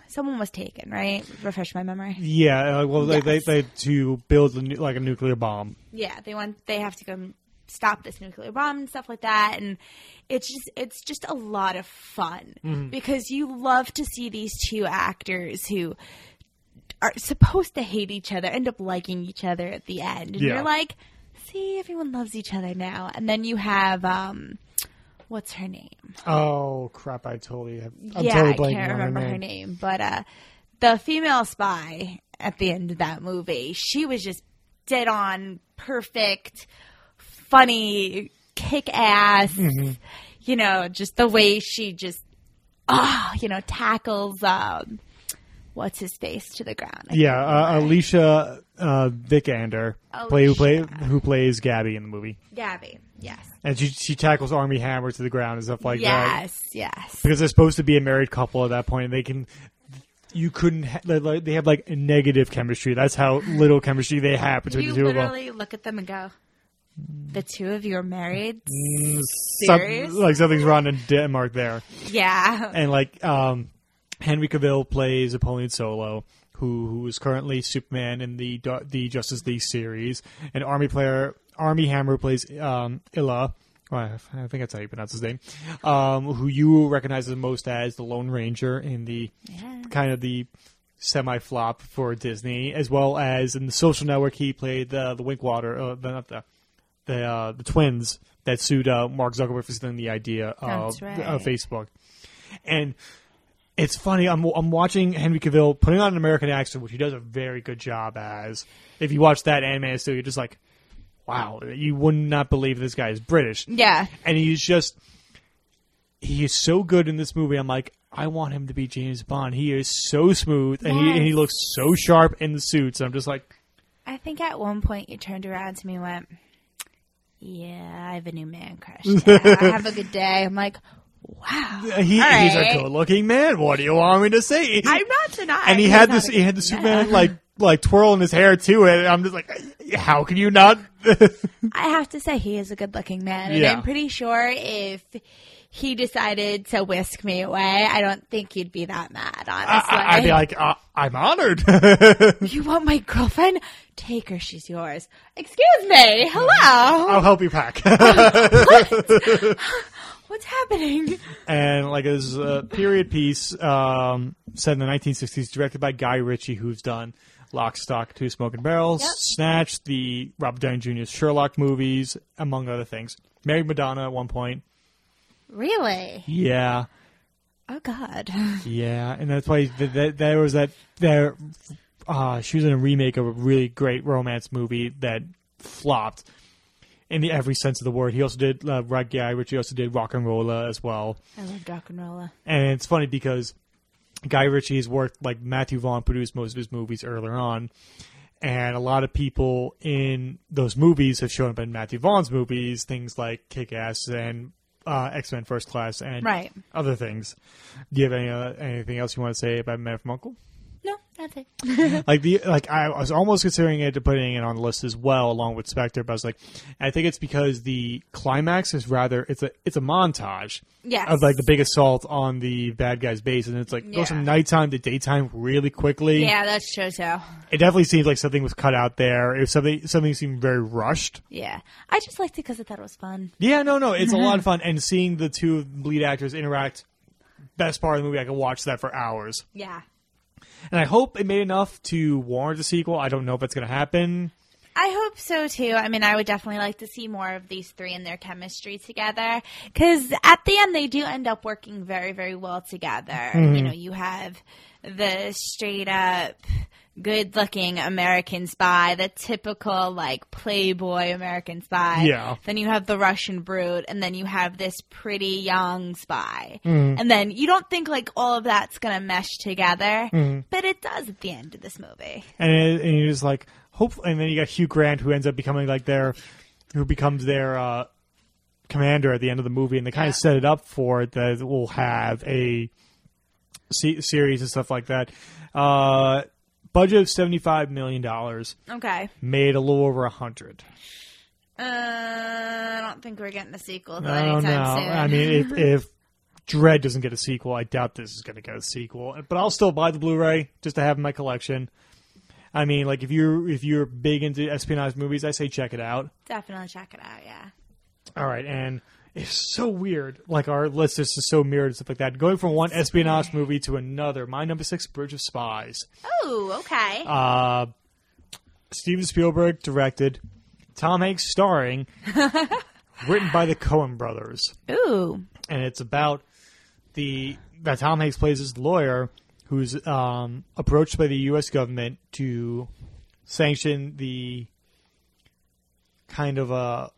someone was taken. Right? Refresh my memory. Yeah, uh, well, they, they they to build a, nu- like a nuclear bomb. yeah they want they have to go stop this nuclear bomb and stuff like that and it's just it's just a lot of fun because you love to see these two actors who are supposed to hate each other end up liking each other at the end and Yeah. you're like see everyone loves each other now and then you have um what's her name Oh crap! I totally have. I'm yeah, totally I can't remember her her name. name, but uh, the female spy at the end of that movie, she was just dead on, perfect, funny, kick ass. Mm-hmm. You know, just the way she just, ah, you know, tackles um, what's his face to the ground. I Yeah, uh. Alicia uh, Vikander, play who play who plays Gabby in the movie, Gabby. Yes. and she she tackles Armie Hammer to the ground and stuff like that. yes. Yes. Because they're supposed to be a married couple at that point, and they can. You couldn't. Ha- they- like, they have like negative chemistry. That's how little chemistry they have between You the two of them. literally look at them and go, "The two of you are married." Some- serious? like something's wrong in Denmark there. Yeah. and like um, Henry Cavill plays Napoleon Solo, who who is currently Superman in the the Justice League series, and Army player Armie Hammer plays um, Illya. Well, I think that's how you pronounce his name. Um, who you recognize the most as the Lone Ranger in the Yeah. kind of the semi flop for Disney, as well as in the Social Network he played the the Winkwater, uh, the, not the the uh, the twins that sued uh, Mark Zuckerberg for stealing the idea of, right. of Facebook, and it's funny. I'm I'm watching Henry Cavill putting on an American accent, which he does a very good job as. If you watch that anime still, you're just like, wow, you would not believe this guy is British Yeah. and he's just he is so good in this movie. I'm like, I want him to be James Bond. He is so smooth, and he and he looks so sharp in the suits. I'm just like, I think at one point you turned around to me and went, Yeah, I have a new man crush. now. have a good day. I'm like, Wow. he, All he's a good-looking man. What do you want me to say? I'm not denying. and he he's had not this. a He had the good Superman man. like like twirling his hair too. And I'm just like, how can you not? I have to say he is a good looking man, and Yeah. I'm pretty sure if he decided to whisk me away, I don't think you'd be that mad. Honestly, I, I'd be like, uh, I'm honored. you want my girlfriend? Take her, she's yours. Excuse me, hello. I'll help you pack. What's happening? and like it was a period piece um, set in the 1960s, directed by Guy Ritchie, who's done Lock, Stock, Two Smoking Barrels, Yep. Snatch, the Robert Downey Jr.'s Sherlock movies, among other things. Married Madonna at one point. Really? Yeah, Oh God. yeah, and that's why th- th- there was that there. Uh, she was in a remake of a really great romance movie that flopped in the every sense of the word. He also did uh, Right Guy Ritchie also did Rock and Rolla as well. I love rock and rolla. And it's funny because Guy Ritchie has worked like Matthew Vaughn produced most of his movies earlier on, and a lot of people in those movies have shown up in Matthew Vaughn's movies, things like Kick Ass and uh, X Men First Class and Right. other things. Do you have any uh, anything else you want to say about Man from Uncle? Like the like I was almost considering it to putting it on the list as well, along with Spectre, but I was like, I think it's because the climax is rather it's a it's a montage Yes. of like the big assault on the bad guy's base, and it's like goes from nighttime to daytime really quickly. Yeah, that's true too. It definitely seems like something was cut out there. It was something something seemed very rushed. Yeah, I just liked it because I thought it was fun. Yeah, no, no, it's a lot of fun, and seeing the two lead actors interact, best part of the movie. I could watch that for hours, Yeah. And I hope it made enough to warrant a sequel. I don't know if it's going to happen. I hope so too. I mean, I would definitely like to see more of these three and their chemistry together because at the end they do end up working very, very well together. Mm-hmm. You know, you have the straight up good looking American spy, the typical like playboy American spy. Yeah. Then you have the Russian brute and then you have this pretty young spy. And then you don't think like all of that's going to mesh together, but it does at the end of this movie. and it, and you're just like hope and then you got Hugh Grant who ends up becoming like their who becomes their uh, commander at the end of the movie and they kind Yeah. of set it up for it that we'll have a se- series and stuff like that uh, budget of 75 million dollars Okay. made a little over a hundred Uh, I don't think we're getting a sequel though I don't soon. I mean if, if Dread doesn't get a sequel I doubt this is going to get a sequel but I'll still buy the Blu-ray just to have in my collection I mean, like if you're if you're big into espionage movies, I say check it out. definitely check it out. Yeah. All right, and it's so weird. Like our list is just so mirrored and stuff like that. Going from one espionage movie to another. My number six, Bridge of Spies. Oh, okay. Uh, Steven Spielberg directed. Tom Hanks starring. written by the Coen brothers, Ooh. and it's about the that Tom Hanks plays this lawyer who's um, approached by the U.S. government to sanction the kind of a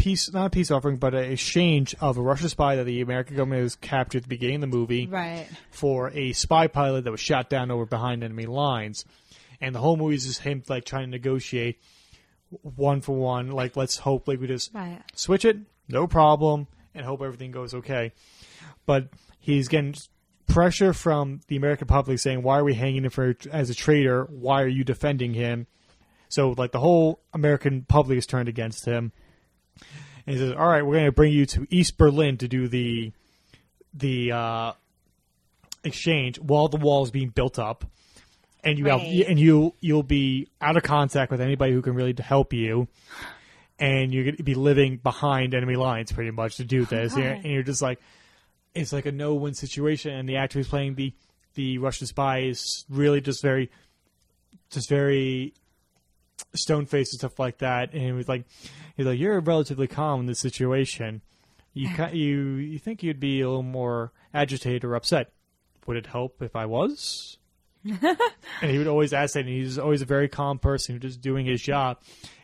peace, not a peace offering, but an exchange of a Russian spy that the American government has captured at the beginning of the movie Right. for a spy pilot that was shot down over behind enemy lines. And the whole movie is just him like trying to negotiate one for one. Like let's hope like we just Right. switch it, no problem, and hope everything goes okay. But he's getting pressure from the American public saying, "Why are we hanging him for as a traitor? Why are you defending him?" So like the whole American public is turned against him. And he says, "All right, we're going to bring you to East Berlin to do the the uh, exchange while the wall is being built up." And you have, Right. and you you'll be out of contact with anybody who can really help you and you're going to be living behind enemy lines pretty much to do this. God. and you're just like, it's like a no-win situation. And the actor who's playing the the Russian spy is really just very, just very stone faced and stuff like that. And he was like, he's like, you're relatively calm in this situation. You you you think you'd be a little more agitated or upset? Would it help if I was? and he would always ask that, and he's always a very calm person who's just doing his job.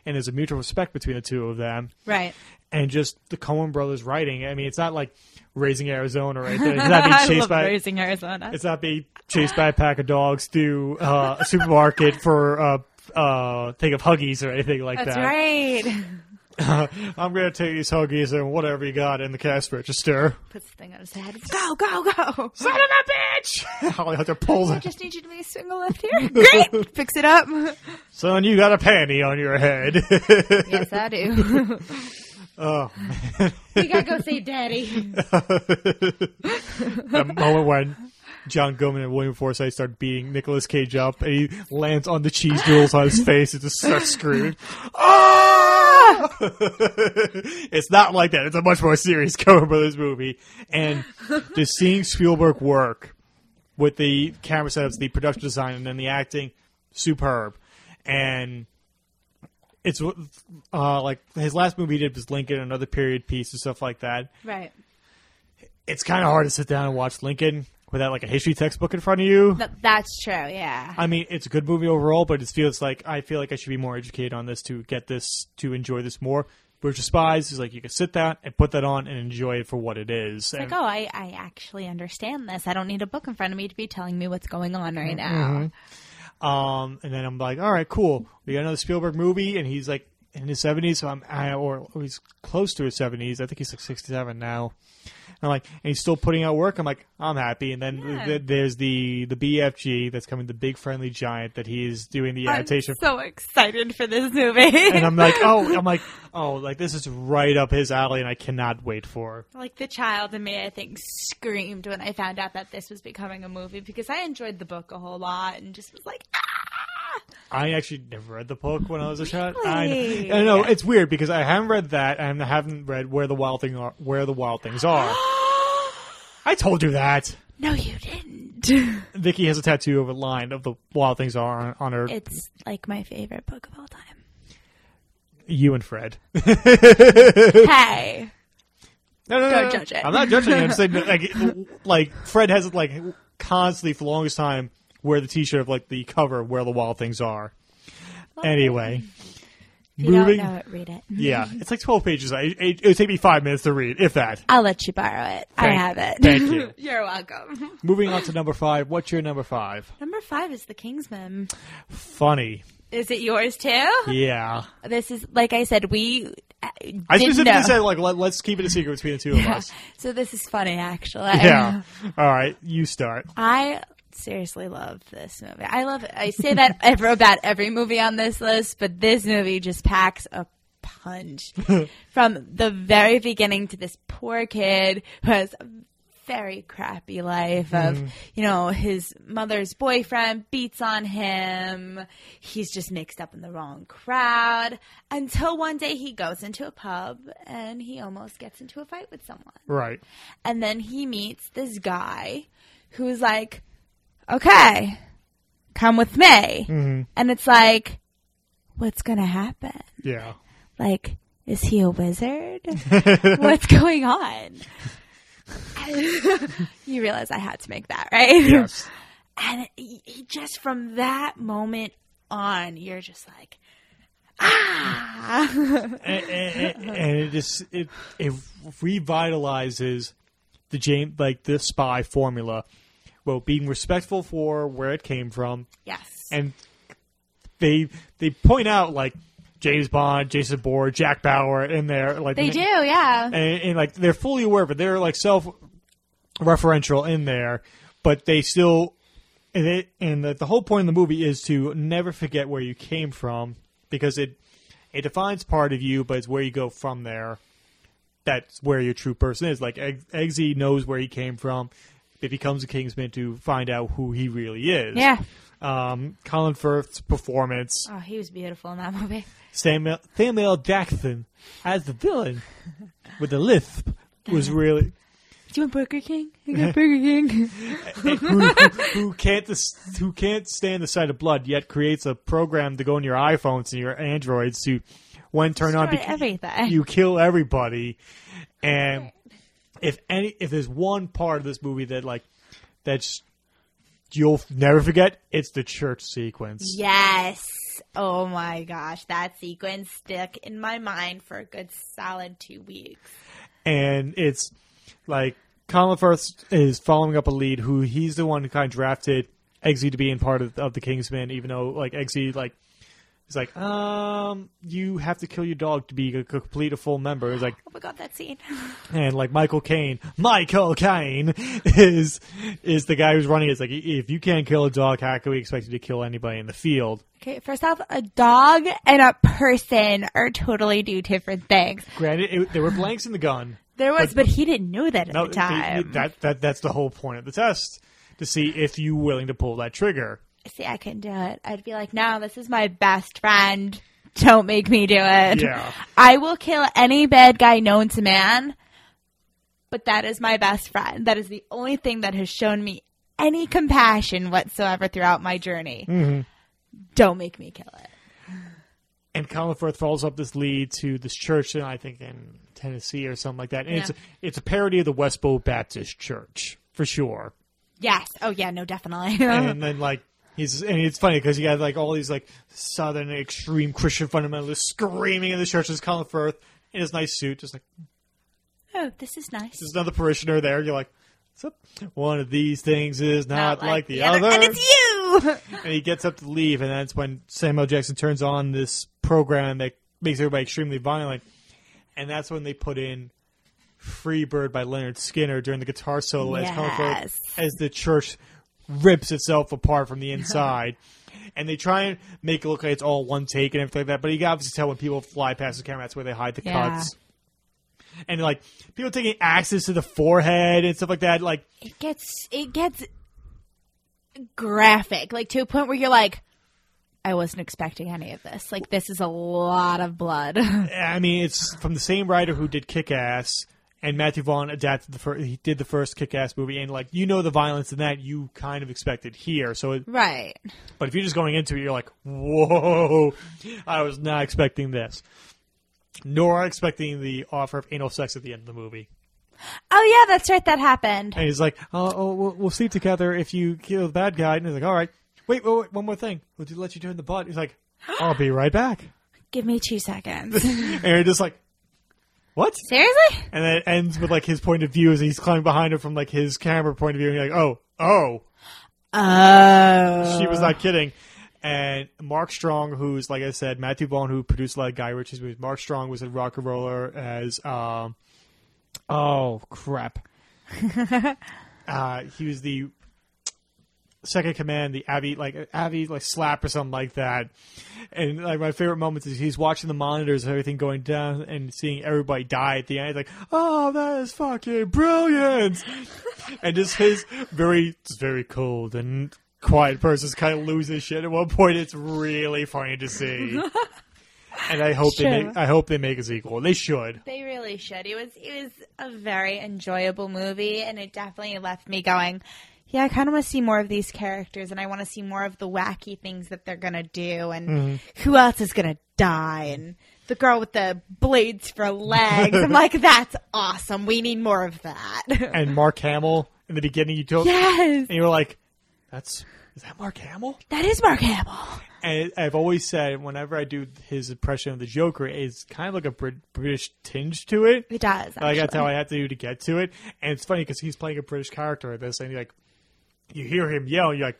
And there's a mutual respect between the two of them Right. and just the Coen brothers writing. I mean, it's not like raising Arizona right there. It's not being chased by raising Arizona. it's not being chased by a pack of dogs through uh, a supermarket for a uh, thing of huggies or anything like That's that. right. I'm gonna take these hoagies and whatever you got in the cash register. Puts the thing on his head. Go, go, go. Son of a bitch! Holly Hunter pulls I it. just need you to be a single left here. Great. Picks it up. Son, you got a panty on your head. yes, I do. oh, we gotta go see Daddy. the moment when John Goodman and William Forsythe start beating Nicolas Cage up, and he lands on the cheese doodles on his face and just starts screaming. Ah! it's not like that. It's a much more serious Coen Brothers movie, and just seeing Spielberg work with the camera setups, the production design, and then the acting, superb. And it's uh, like his last movie he did was Lincoln, another period piece and stuff like that Right. it's kind of hard to sit down and watch Lincoln without like a history textbook in front of you. Th- that's true. Yeah. I mean, it's a good movie overall, but it feels like I feel like I should be more educated on this to get this to enjoy this more. Bridge of Spies is like you can sit down and put that on and enjoy it for what it is. like, And- oh, I, I actually understand this. I don't need a book in front of me to be telling me what's going on right Mm-hmm. now. Um, and then I'm like, all right, cool. We got another Spielberg movie, and he's like in his 70s, so I'm, I, or he's close to his 70s. I think he's like 67 now. I'm like, and he's still putting out work. I'm like, I'm happy. And then Yeah. th- there's the the BFG that's coming, the Big Friendly Giant that he's doing the adaptation. I'm so excited for this movie. and I'm like, oh, I'm like, oh, like this is right up his alley, and I cannot wait for. like the child in me, I think, screamed when I found out that this was becoming a movie because I enjoyed the book a whole lot and just was like, ah! I actually never read the book when I was a child. I Really? I know it's weird because I haven't read that and I haven't read where the wild thing are, where the wild things are. I told you that. no, you didn't. Vicky has a tattoo of a line of the wild things are on, on her. it's like my favorite book of all time. you and Fred. hey, No, no, no, Don't judge it. I'm not judging. I'm saying like, like Fred has like constantly for the longest time wear the T-shirt of like the cover of where the wild things are. Anyway, if you moving. don't know it, read it. Yeah, it's like 12 pages. I, it, it would take me five minutes to read, if that. I'll let you borrow it. I have it. thank you. You're welcome. Moving on to number five. What's your number five? Number five is The Kingsman. Funny. Is it yours too? Yeah. This is like I said. We uh, I specifically know. said like let, let's keep it a secret between the two of us. So this is funny, actually. Yeah. All right, you start. I seriously love this movie. I love it. I say that ever about every movie on this list, but this movie just packs a punch from the very beginning to this poor kid who has a very crappy life of mm-hmm. you know his mother's boyfriend beats on him he's just mixed up in the wrong crowd until one day he goes into a pub and he almost gets into a fight with someone Right. and then he meets this guy who's like, okay, come with me. And it's like, what's going to happen? Yeah. Like, is he a wizard? what's going on? you realize I had to make that, right? Yes. And he, he just from that moment on, you're just like, ah. and, and, and it just it it revitalizes the James like the spy formula. Well, being respectful for where it came from, yes. and they they point out like James Bond, Jason Bourne, Jack Bauer in there, like they do, yeah. and, and like they're fully aware, but they're like self referential in there, but they still and it and the, the whole point of the movie is to never forget where you came from because it it defines part of you, but it's where you go from there. That's where your true person is. Like Egg- Eggsy knows where he came from. It becomes a Kingsman to find out who he really is. Yeah. Um, Colin Firth's performance, Oh, he was beautiful in that movie. Samuel, Samuel Jackson as the villain with the lisp was really Do you want Burger King? I got Burger King. who, who, who can't who can't stand the sight of blood yet creates a program to go in your iPhones and your Androids to when turn on Destroy bec- everything. you kill everybody and if any if there's one part of this movie that like that's you'll never forget it's the church sequence Yes. Oh my gosh, that sequence stuck in my mind for a good solid two weeks. and it's like Colin Firth is following up a lead who he's the one who kind of drafted Eggsy to be in part of, of the Kingsman, even though like Eggsy like He's like, um, you have to kill your dog to be a complete a full member. He's like, Oh my god, that scene. and like Michael Caine, Michael Caine is is the guy who's running. It's like if you can't kill a dog, how can we expect you to kill anybody in the field? Okay, first off, a dog and a person are totally two different things. Granted, it, there were blanks in the gun. There was, but, he didn't know that at No, the they- time. that that that's the whole point of the test to see if you're willing to pull that trigger. See, I couldn't do it. I'd be like, no, this is my best friend. Don't make me do it. Yeah. I will kill any bad guy known to man, but that is my best friend. That is the only thing that has shown me any compassion whatsoever throughout my journey. Mm-hmm. Don't make me kill it. And Colin Firth follows up this lead to this church, in, I think in Tennessee or something like that. And it's Yeah. it's a parody of the Westboro Baptist Church for sure. Yes. Oh, yeah, no, definitely. and then like he's and it's funny because you got like all these like southern extreme Christian fundamentalists screaming in the church. There's Colin Firth in his nice suit, just like oh, this is nice. there's another parishioner there. You're like, what's up? One of these things is not, like, the, other. And it's you! and he gets up to leave, and that's when Samuel Jackson turns on this program that makes everybody extremely violent, and that's when they put in "Free Bird" by Lynyrd Skynyrd during the guitar solo as Colin Firth- as the church rips itself apart from the inside. And they try and make it look like it's all one take and everything like that, but you can obviously tell when people fly past the camera, that's where they hide the Yeah. cuts. And like people taking axes to the forehead and stuff like that, like it gets it gets graphic, like to a point where you're like, I wasn't expecting any of this. Like this is a lot of blood. I mean, it's from the same writer who did Kick Ass, and Matthew Vaughn adapted the first. He did the first Kick Ass movie, and like you know the violence in that, you kind of expected here. So, it, right. but if you're just going into it, you're like, whoa, I was not expecting this. Nor expecting the offer of anal sex at the end of the movie. Oh yeah, that's right. That happened. And he's like, oh, oh we'll, we'll sleep together if you kill the bad guy. And he's like, all right. Wait, wait, wait one more thing. We'll do- let you turn the butt. He's like, I'll be right back. Give me two seconds. And you're just like, what? Seriously? and then it ends with like his point of view as he's climbing behind her from like his camera point of view, and you're like, oh, oh, Oh. she was not kidding. And Mark Strong, who's like I said, Matthew Vaughn, who produced a lot of Guy Ritchie's movies. Mark Strong was in Rock and Roller as, um, oh crap, uh, he was the second command, the Abby like Abby like slap or something like that. And like my favorite moments is he's watching the monitors, and everything going down, and seeing everybody die at the end. He's like, oh, that is fucking brilliant. and just his very, just very cold and quiet person's kind of loses shit. At one point, it's really funny to see. and I hope they make, I hope they make a sequel. They should. They really should. It was it was a very enjoyable movie, and it definitely left me going. Yeah, I kind of want to see more of these characters, and I want to see more of the wacky things that they're gonna do, and mm-hmm. who else is gonna die, and the girl with the blades for legs. I'm like, that's awesome. We need more of that. And Mark Hamill in the beginning, you told, yes, and you were like, "That's is that Mark Hamill?" that is Mark Hamill. And I've always said, whenever I do his impression of the Joker, it's kind of like a Brit- British tinge to it. It does. Like that's how I had to do to get to it. And it's funny because he's playing a British character in this, and you like, you hear him yell, and you're like,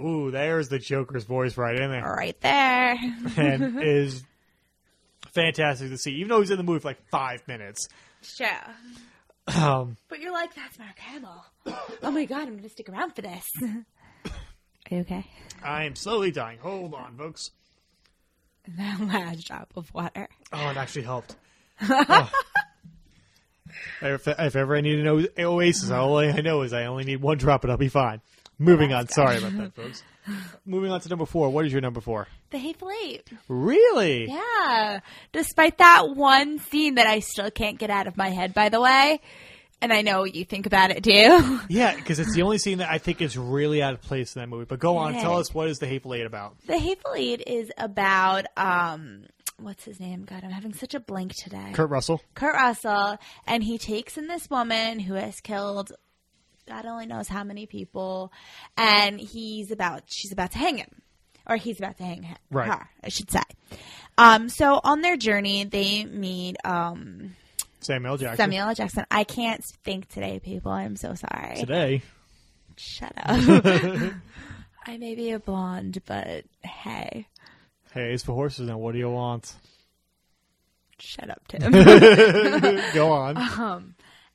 "Ooh, there's the Joker's voice right in there," right there. and it is fantastic to see. Even though he's in the movie for like five minutes. Sure. Um, But you're like, that's Mark Hamill. Oh my god, I'm going to stick around for this. Are you okay? I am slowly dying. Hold on, folks. That last drop of water. Oh, it actually helped. Oh. If, if ever I need an oasis, all I know is I only need one drop and I'll be fine. Moving on. Sorry about that, folks. Moving on to number four. What is your number four? The Hateful Eight. Really? Yeah. Despite that one scene that I still can't get out of my head, by the way. And I know you think about it too. Yeah, because it's the only scene that I think is really out of place in that movie. But go on, Yeah. tell us what is the Hateful Eight about? The Hateful Eight is about, um, what's his name? God, I'm having such a blank today. Kurt Russell. Kurt Russell, and he takes in this woman who has killed God only knows how many people, and he's about she's about to hang him, or he's about to hang him, Right. her, I should say. Um, so on their journey, they meet um, Samuel Jackson. Samuel Jackson. I can't think today, people. I'm so sorry. Today. Shut up. I may be a blonde, but hey. Hey, it's for horses now. What do you want? Shut up, Tim. Go on. um,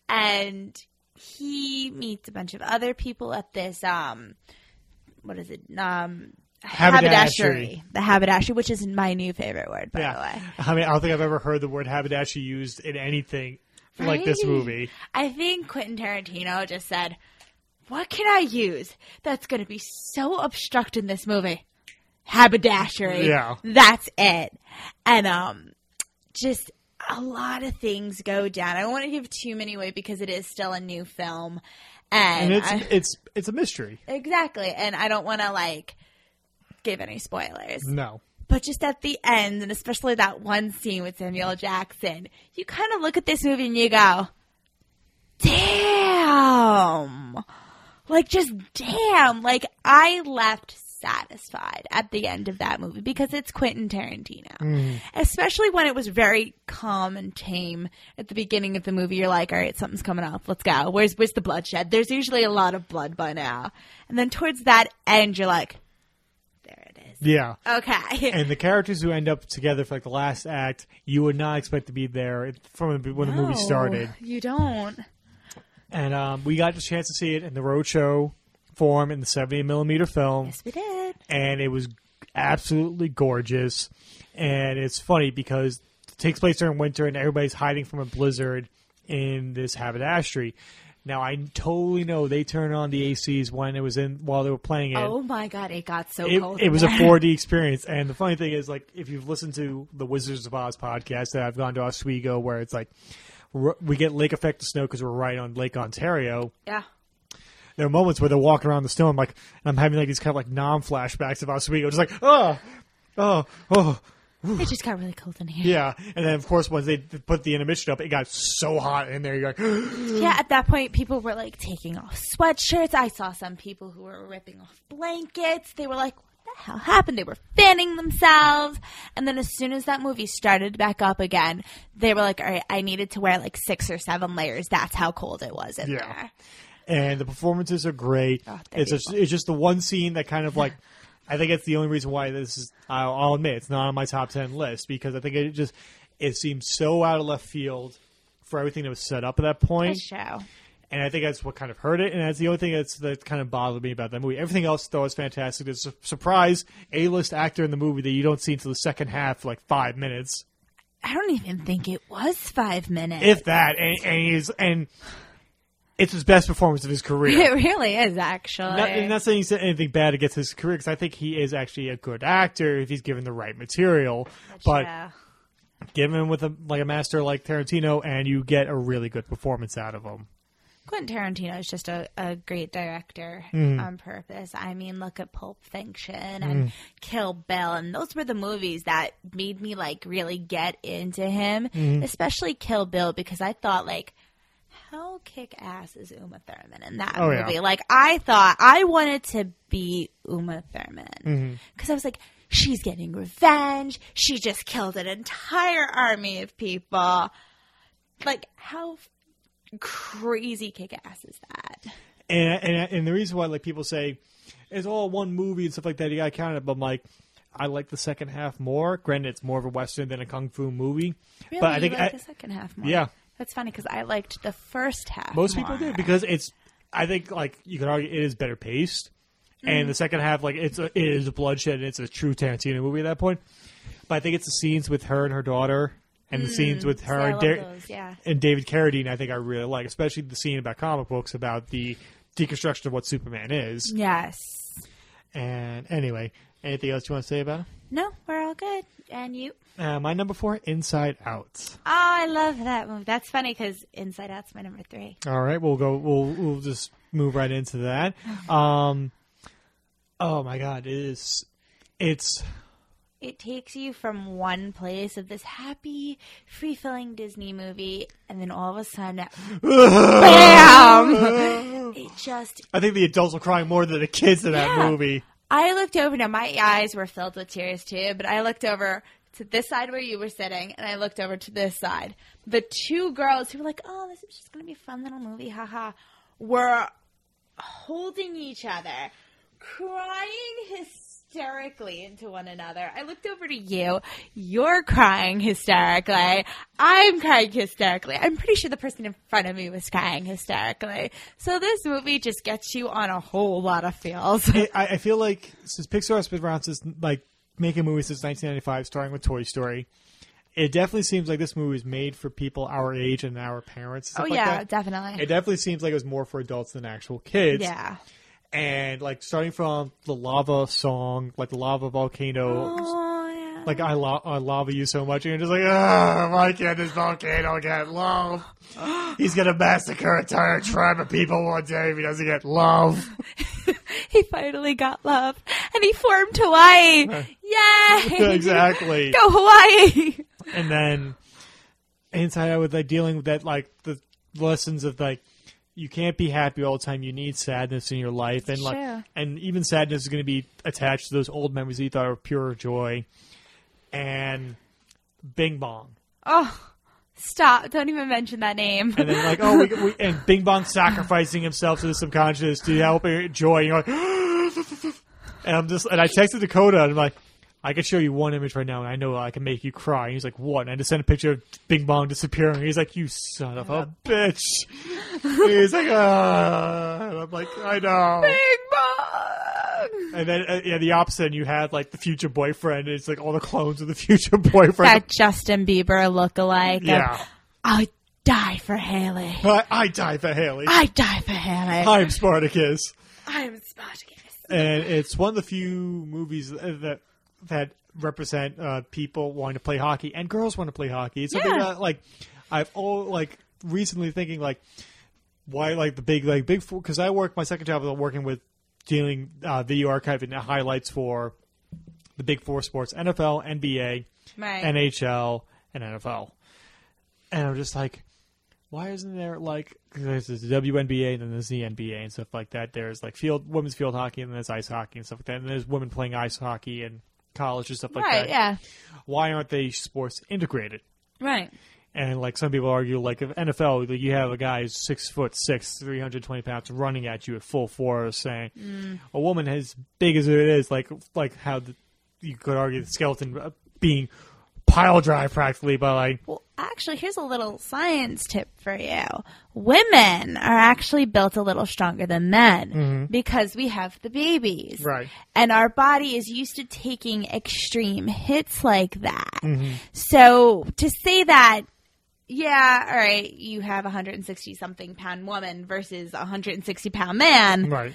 and he meets a bunch of other people at this um, what is it? Um, Haberdashery. The haberdashery, which is my new favorite word, by the way. I mean, I don't think I've ever heard the word haberdashery used in anything like this movie. I think Quentin Tarantino just said, "What can I use that's going to be so obstruct in this movie? Haberdashery. Yeah. that's it." And um, just a lot of things go down. I don't want to give too many away because it is still a new film, and, And it's I- it's it's a mystery. exactly, and I don't want to like give any spoilers. No. But just at the end, and especially that one scene with Samuel Jackson, you kind of look at this movie and you go, damn. Like, just damn. Like, I left satisfied at the end of that movie because it's Quentin Tarantino. Especially when it was very calm and tame at the beginning of the movie. You're like, all right, something's coming up. Let's go. Where's, where's the bloodshed? There's usually a lot of blood by now. And then towards that end, you're like, there it is. Yeah. Okay. And the characters who end up together for like the last act, you would not expect to be there from when the movie started. You don't. And um, we got the chance to see it in the roadshow form in the 70 millimeter film, Yes, we did. and it was absolutely gorgeous. And it's funny because it takes place during winter, and everybody's hiding from a blizzard in this haberdashery. Now I totally know they turned on the ACs when it was in while they were playing it. Oh my god, it got so it, cold. it was a 4D experience. And the funny thing is, like, if you've listened to the Wizards of Oz podcast that I've gone to Oswego, where it's like we get lake effect of snow because we're right on Lake Ontario. Yeah. There are moments where they're walking around the snow. I'm like, and I'm having like these kind of like non flashbacks of Oswego, just like, oh, oh, oh, It just got really cold in here. yeah. And then of course once they put the intermission up, it got so hot in there. You're like, Yeah, at that point, people were like taking off sweatshirts. I saw some people who were ripping off blankets. They were like, what the hell happened? They were fanning themselves. And then as soon as that movie started back up again, they were like, all right, I needed to wear like six or seven layers. That's how cold it was in Yeah. there. And the performances are great. Oh, it's just it's just the one scene that kind of like I think it's the only reason why this is I'll, I'll admit it's not on my top ten list because I think it just it seems so out of left field for everything that was set up at that point, Good show. and I think that's what kind of hurt it, and that's the only thing that's that kind of bothered me about that movie. Everything else though is fantastic. There's a surprise A list actor in the movie that you don't see until the second half, like five minutes, I don't even think it was five minutes. if that, and, and he's and. It's his best performance of his career. it really is, actually. Not, and not saying he said anything bad against his career because I think he is actually a good actor if he's given the right material. But given him with a like a master like Tarantino, and you get a really good performance out of him. Quentin Tarantino is just a, a great director Mm-hmm. on purpose. I mean, look at Pulp Fiction and Kill Bill, and those were the movies that made me like really get into him, Mm-hmm. especially Kill Bill, because I thought like, how kick ass is Uma Thurman in that Oh, yeah. movie? Like, I thought I wanted to be Uma Thurman Mm-hmm. because I was like. She's getting revenge. She just killed an entire army of people. Like, how crazy kick ass is that? And, and and the reason why like people say it's all one movie and stuff like that, you got to count it. But I'm like, I like the second half more. Granted, it's more of a western than a kung fu movie. Really, but I think like I- the second half more. yeah. That's funny because I liked the first half. Most people more. do because it's. I think like you could argue it is better paced, and the mm. second half like it's a, it is a bloodshed and it's a true Tarantino movie at that point. But I think it's the scenes with her and her daughter, and the mm. scenes with her and, those, yeah. and David Carradine. I think I really like, especially the scene about comic books about the deconstruction of what Superman is. Yes. And anyway, anything else you want to say about it? No, we're all good. And you? Uh, my number four, Inside Out. Oh, I love that movie. That's funny because Inside Out's my number three. All right, we'll go. We'll we'll just move right into that. Um, oh my God, it is. It's It takes you from one place of this happy, free filling Disney movie, and then all of a sudden, BAM! It just I think the adults were crying more than the kids in that Yeah. movie. I looked over. Now my eyes were filled with tears too, but I looked over to this side where you were sitting, and I looked over to this side. The two girls who were like, "Oh, this is just gonna be a fun little movie, haha," were holding each other, crying hysterically into one another. I looked over to you. You're crying hysterically. I'm crying hysterically. I'm pretty sure the person in front of me was crying hysterically. So this movie just gets you on a whole lot of feels. I, I feel like since Pixar has been around since like making movies since 1995, starting with Toy Story, it definitely seems like this movie is made for people our age and our parents. and oh like yeah, that. definitely. It definitely seems like it was more for adults than actual kids. yeah. And like starting from the lava song, like the lava volcano, Oh yeah. like I, lo- I lava you so much, and you're just like, why can't this volcano get love? He's gonna massacre an entire tribe of people one day if he doesn't get love. he finally got love, and he formed Hawaii. Yay! exactly. Go Hawaii. and then inside out with like dealing with that like the lessons of like you can't be happy all the time you need sadness in your life and like Sure. and even sadness is going to be attached to those old memories that you thought were pure joy and bing bong Oh, stop! Don't even mention that name. and then like oh we, we and bing bong sacrificing himself to the subconscious to help joy you're like and i'm just and i texted dakota and i'm like I can show you one image right now, and I know I can make you cry. And he's like, "What?" And I just sent a picture of Bing Bong disappearing. He's like, "You son of a bitch!" he's like, "Ah," and I'm like, "I know." Big Bong. And then, uh, yeah, the opposite. And you had like the future boyfriend. And it's like all the clones of the future boyfriend. That Justin Bieber look-alike. of, yeah, I die for Haley. I, I die for Haley. I die for Haley. I'm Spartacus. I'm Spartacus. and it's one of the few movies that that represent uh, people wanting to play hockey and girls want to play hockey. It's something Yeah. that like I've all like recently thinking like why like the big like big because I work my second job was working with dealing uh, video archive and highlights for the big four sports NFL, NBA, Right. NHL, and NFL. And I'm just like, why isn't there like there's the WNBA and then there's the NBA and stuff like that. There's like field women's field hockey and then there's ice hockey and stuff like that. And there's women playing ice hockey and college and stuff like right. that. Yeah. Why aren't they sports integrated? Right. And like some people argue, like if NFL, like, you have a guy who's six foot six, three hundred twenty pounds, running at you at full force, saying Mm. a woman as big as it is, like like how the, you could argue the skeleton uh, being pile drive practically by like Well, actually, here's a little science tip for you. Women are actually built a little stronger than men mm-hmm. because we have the babies. Right. And our body is used to taking extreme hits like that. Mm-hmm. So to say that, yeah, all right, you have a 160 something pound woman versus a 160 pound man, right.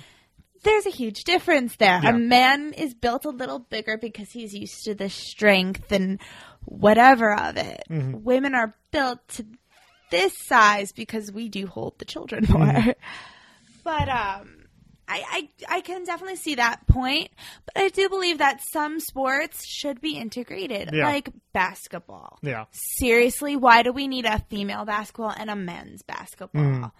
there's a huge difference there. Yeah. A man is built a little bigger because he's used to the strength and whatever of it. Mm-hmm. Women are built to this size because we do hold the children more. Mm-hmm. But um I, I I can definitely see that point, but I do believe that some sports should be integrated, Yeah. like basketball. Yeah. Seriously, why do we need a female basketball and a men's basketball? Mm.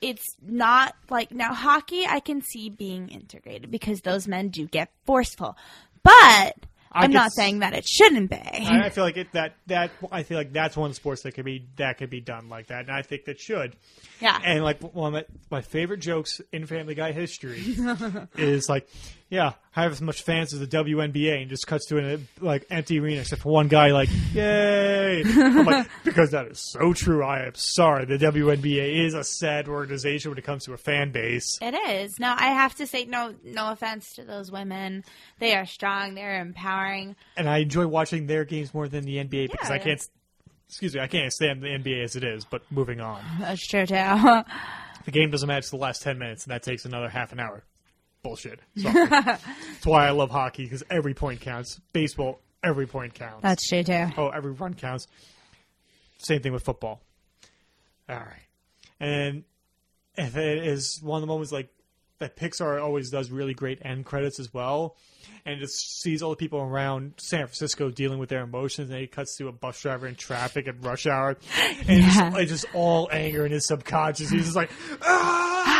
It's not like now hockey I can see being integrated because those men do get forceful. But I I'm not saying that it shouldn't be. I, I feel like it that that I feel like that's one sports that could be that could be done like that, and I think that should. yeah. And like one of my, my favorite jokes in Family Guy history is like, yeah, I have as much fans as the WNBA, and just cuts to an like empty arena except for one guy like, yay! I'm like, because that is so true. I am sorry. The WNBA is a sad organization when it comes to a fan base. It is. No, I have to say no no offense to those women. They are strong, they're empowering. and I enjoy watching their games more than the NBA because I can't. Excuse me, I can't stand the NBA as it is. But moving on, That's true too. the game doesn't match the last ten minutes, and that takes another half an hour. Bullshit. Sorry. That's why I love hockey because every point counts. Baseball, every point counts. That's true too. oh, every run counts. Same thing with football. All right, and if it is one of the moments like that Pixar always does really great end credits as well, and it just sees all the people around San Francisco dealing with their emotions, and it cuts to a bus driver in traffic at rush hour, and it's, Yeah. just, it's just all anger in his subconscious. He's just like, ah!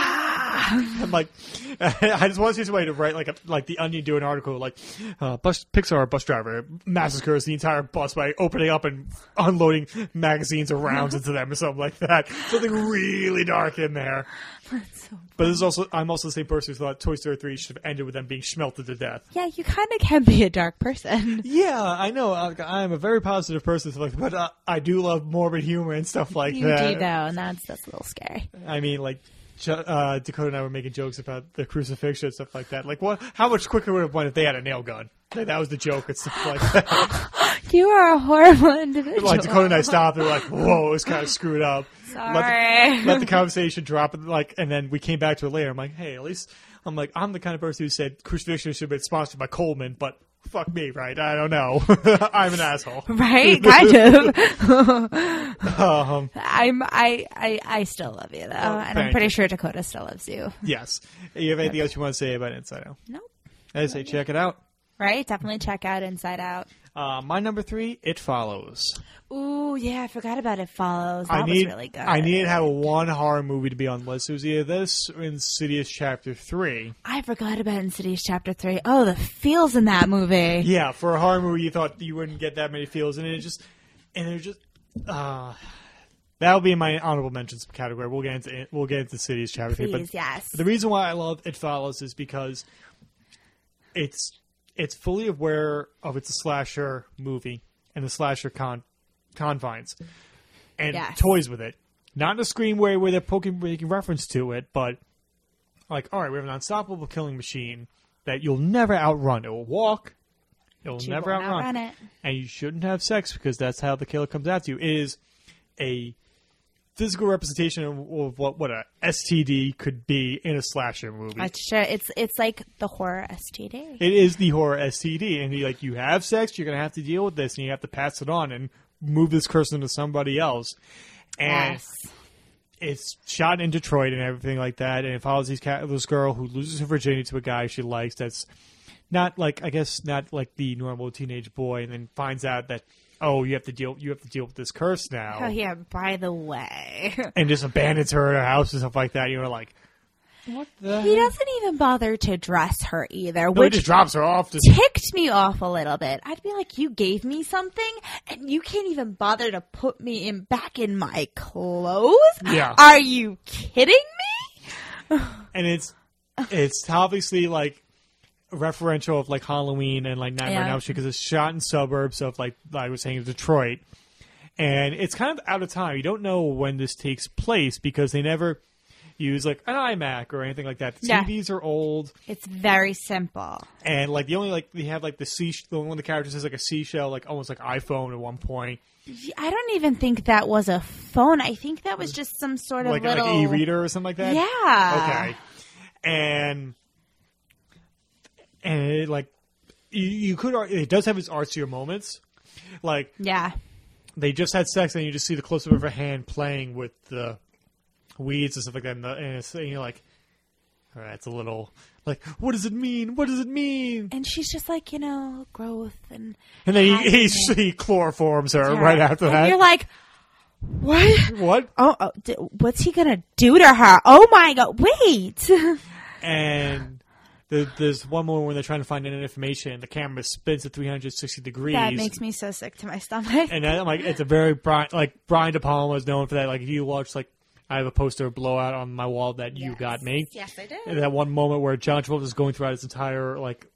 I'm like, I just want to see some way to write like a, like the Onion do an article like, uh, bus Pixar bus driver massacres the entire bus by opening up and unloading magazines of rounds into them or something like that. Something really dark in there. But this is also I'm also the same person who thought Toy Story three should have ended with them being smelted to death. Yeah, you kind of can be a dark person. Yeah, I know. I, I'm a very positive person, like, but uh, I do love morbid humor and stuff like You that. You do though, and that's that's a little scary. I mean, like uh, Dakota and I were making jokes about the crucifixion and stuff like that. Like, what? How much quicker would it have went if they had a nail gun? Like, that was the joke and stuff like that. You are a horrible individual. like Dakota and I stopped. and were like, "Whoa, it was kind of screwed up." Let the, Sorry. let the conversation drop, and like, and then we came back to it later. I'm like, "Hey, at least." I'm like, I'm the kind of person who said crucifixion should have been sponsored by Coleman, but fuck me, right? I don't know. I'm an asshole. right, kind of. Um, I'm I, I I still love you though, and I'm pretty you. sure Dakota still loves you. yes. You have anything else you want to say about Inside Out? Nope. I say check it out. Right? Definitely check out Inside Out. Uh, my number three, It Follows. Ooh, yeah, I forgot about It Follows. That I need, was really good. I needed to have one horror movie to be on the list. It was either this or Insidious Chapter 3. I forgot about Insidious Chapter Three. Oh, the feels in that movie. Yeah, for a horror movie, you thought you wouldn't get that many feels, and it just, and it just, uh, that'll be in my honorable mentions category. We'll get into, we'll get into Insidious Chapter 3. But yes. the reason why I love It Follows is because it's, it's fully aware of it's a slasher movie and the slasher con, confines, and Yes. toys with it. Not in a screen way where they're poking, making reference to it, but like, all right, we have an unstoppable killing machine that you'll never outrun. It will walk. It will never outrun. outrun it. And you shouldn't have sex because that's how the killer comes after you. It is a physical representation of, of what what a STD could be in a slasher movie. It's sure it's it's like the horror STD. it is the horror STD, and you like you have sex, you're gonna have to deal with this, and you have to pass it on and move this person to somebody else. And yes. it's shot in Detroit and everything like that, and it follows these cat, this girl who loses her virginity to a guy she likes. That's not like I guess not like the normal teenage boy, and then finds out that oh you have to deal you have to deal with this curse now, Oh yeah. By the way, and just abandons her in her house and stuff like that. You're like, what the? he doesn't even bother to dress her either, No, which just drops her off. Just, ticked me off a little bit. I'd be like, "You gave me something, and you can't even bother to put me in back in my clothes." Yeah. Are you kidding me? and it's it's obviously like referential of like Halloween and like Nightmare on Elm Street because it's shot in suburbs of like I was saying Detroit, and it's kind of out of time. You don't know when this takes place because they never use like an iMac or anything like that. The Yeah. TVs are old, It's very simple. and like the only like they have like the sea the one of the characters is like a seashell, like almost like iPhone at one point, I don't even think that was a phone. I think that was just some sort of like little like e-reader or something like that. Yeah. Okay. And and it, like you, you could it does have its artsier moments. Like Yeah. they just had sex and you just see the close up of her hand playing with the weeds and stuff like that, and, the, and, it's, and you're like, all right, it's a little like, what does it mean? What does it mean? And she's just like, you know, growth and And then he he, he chloroforms her right after that. and that. You're like, what? what? Oh, oh d- what's he gonna do to her? Oh my god! Wait. And there's one moment when they're trying to find any information, and the camera spins at 360 degrees. that makes me so sick to my stomach. and then, like it's a very Brian like Brian De Palma is known for that. Like if you watch like I have a poster of Blowout on my wall that you got me. Yes, I did. And that one moment where John Travolta is going throughout his entire like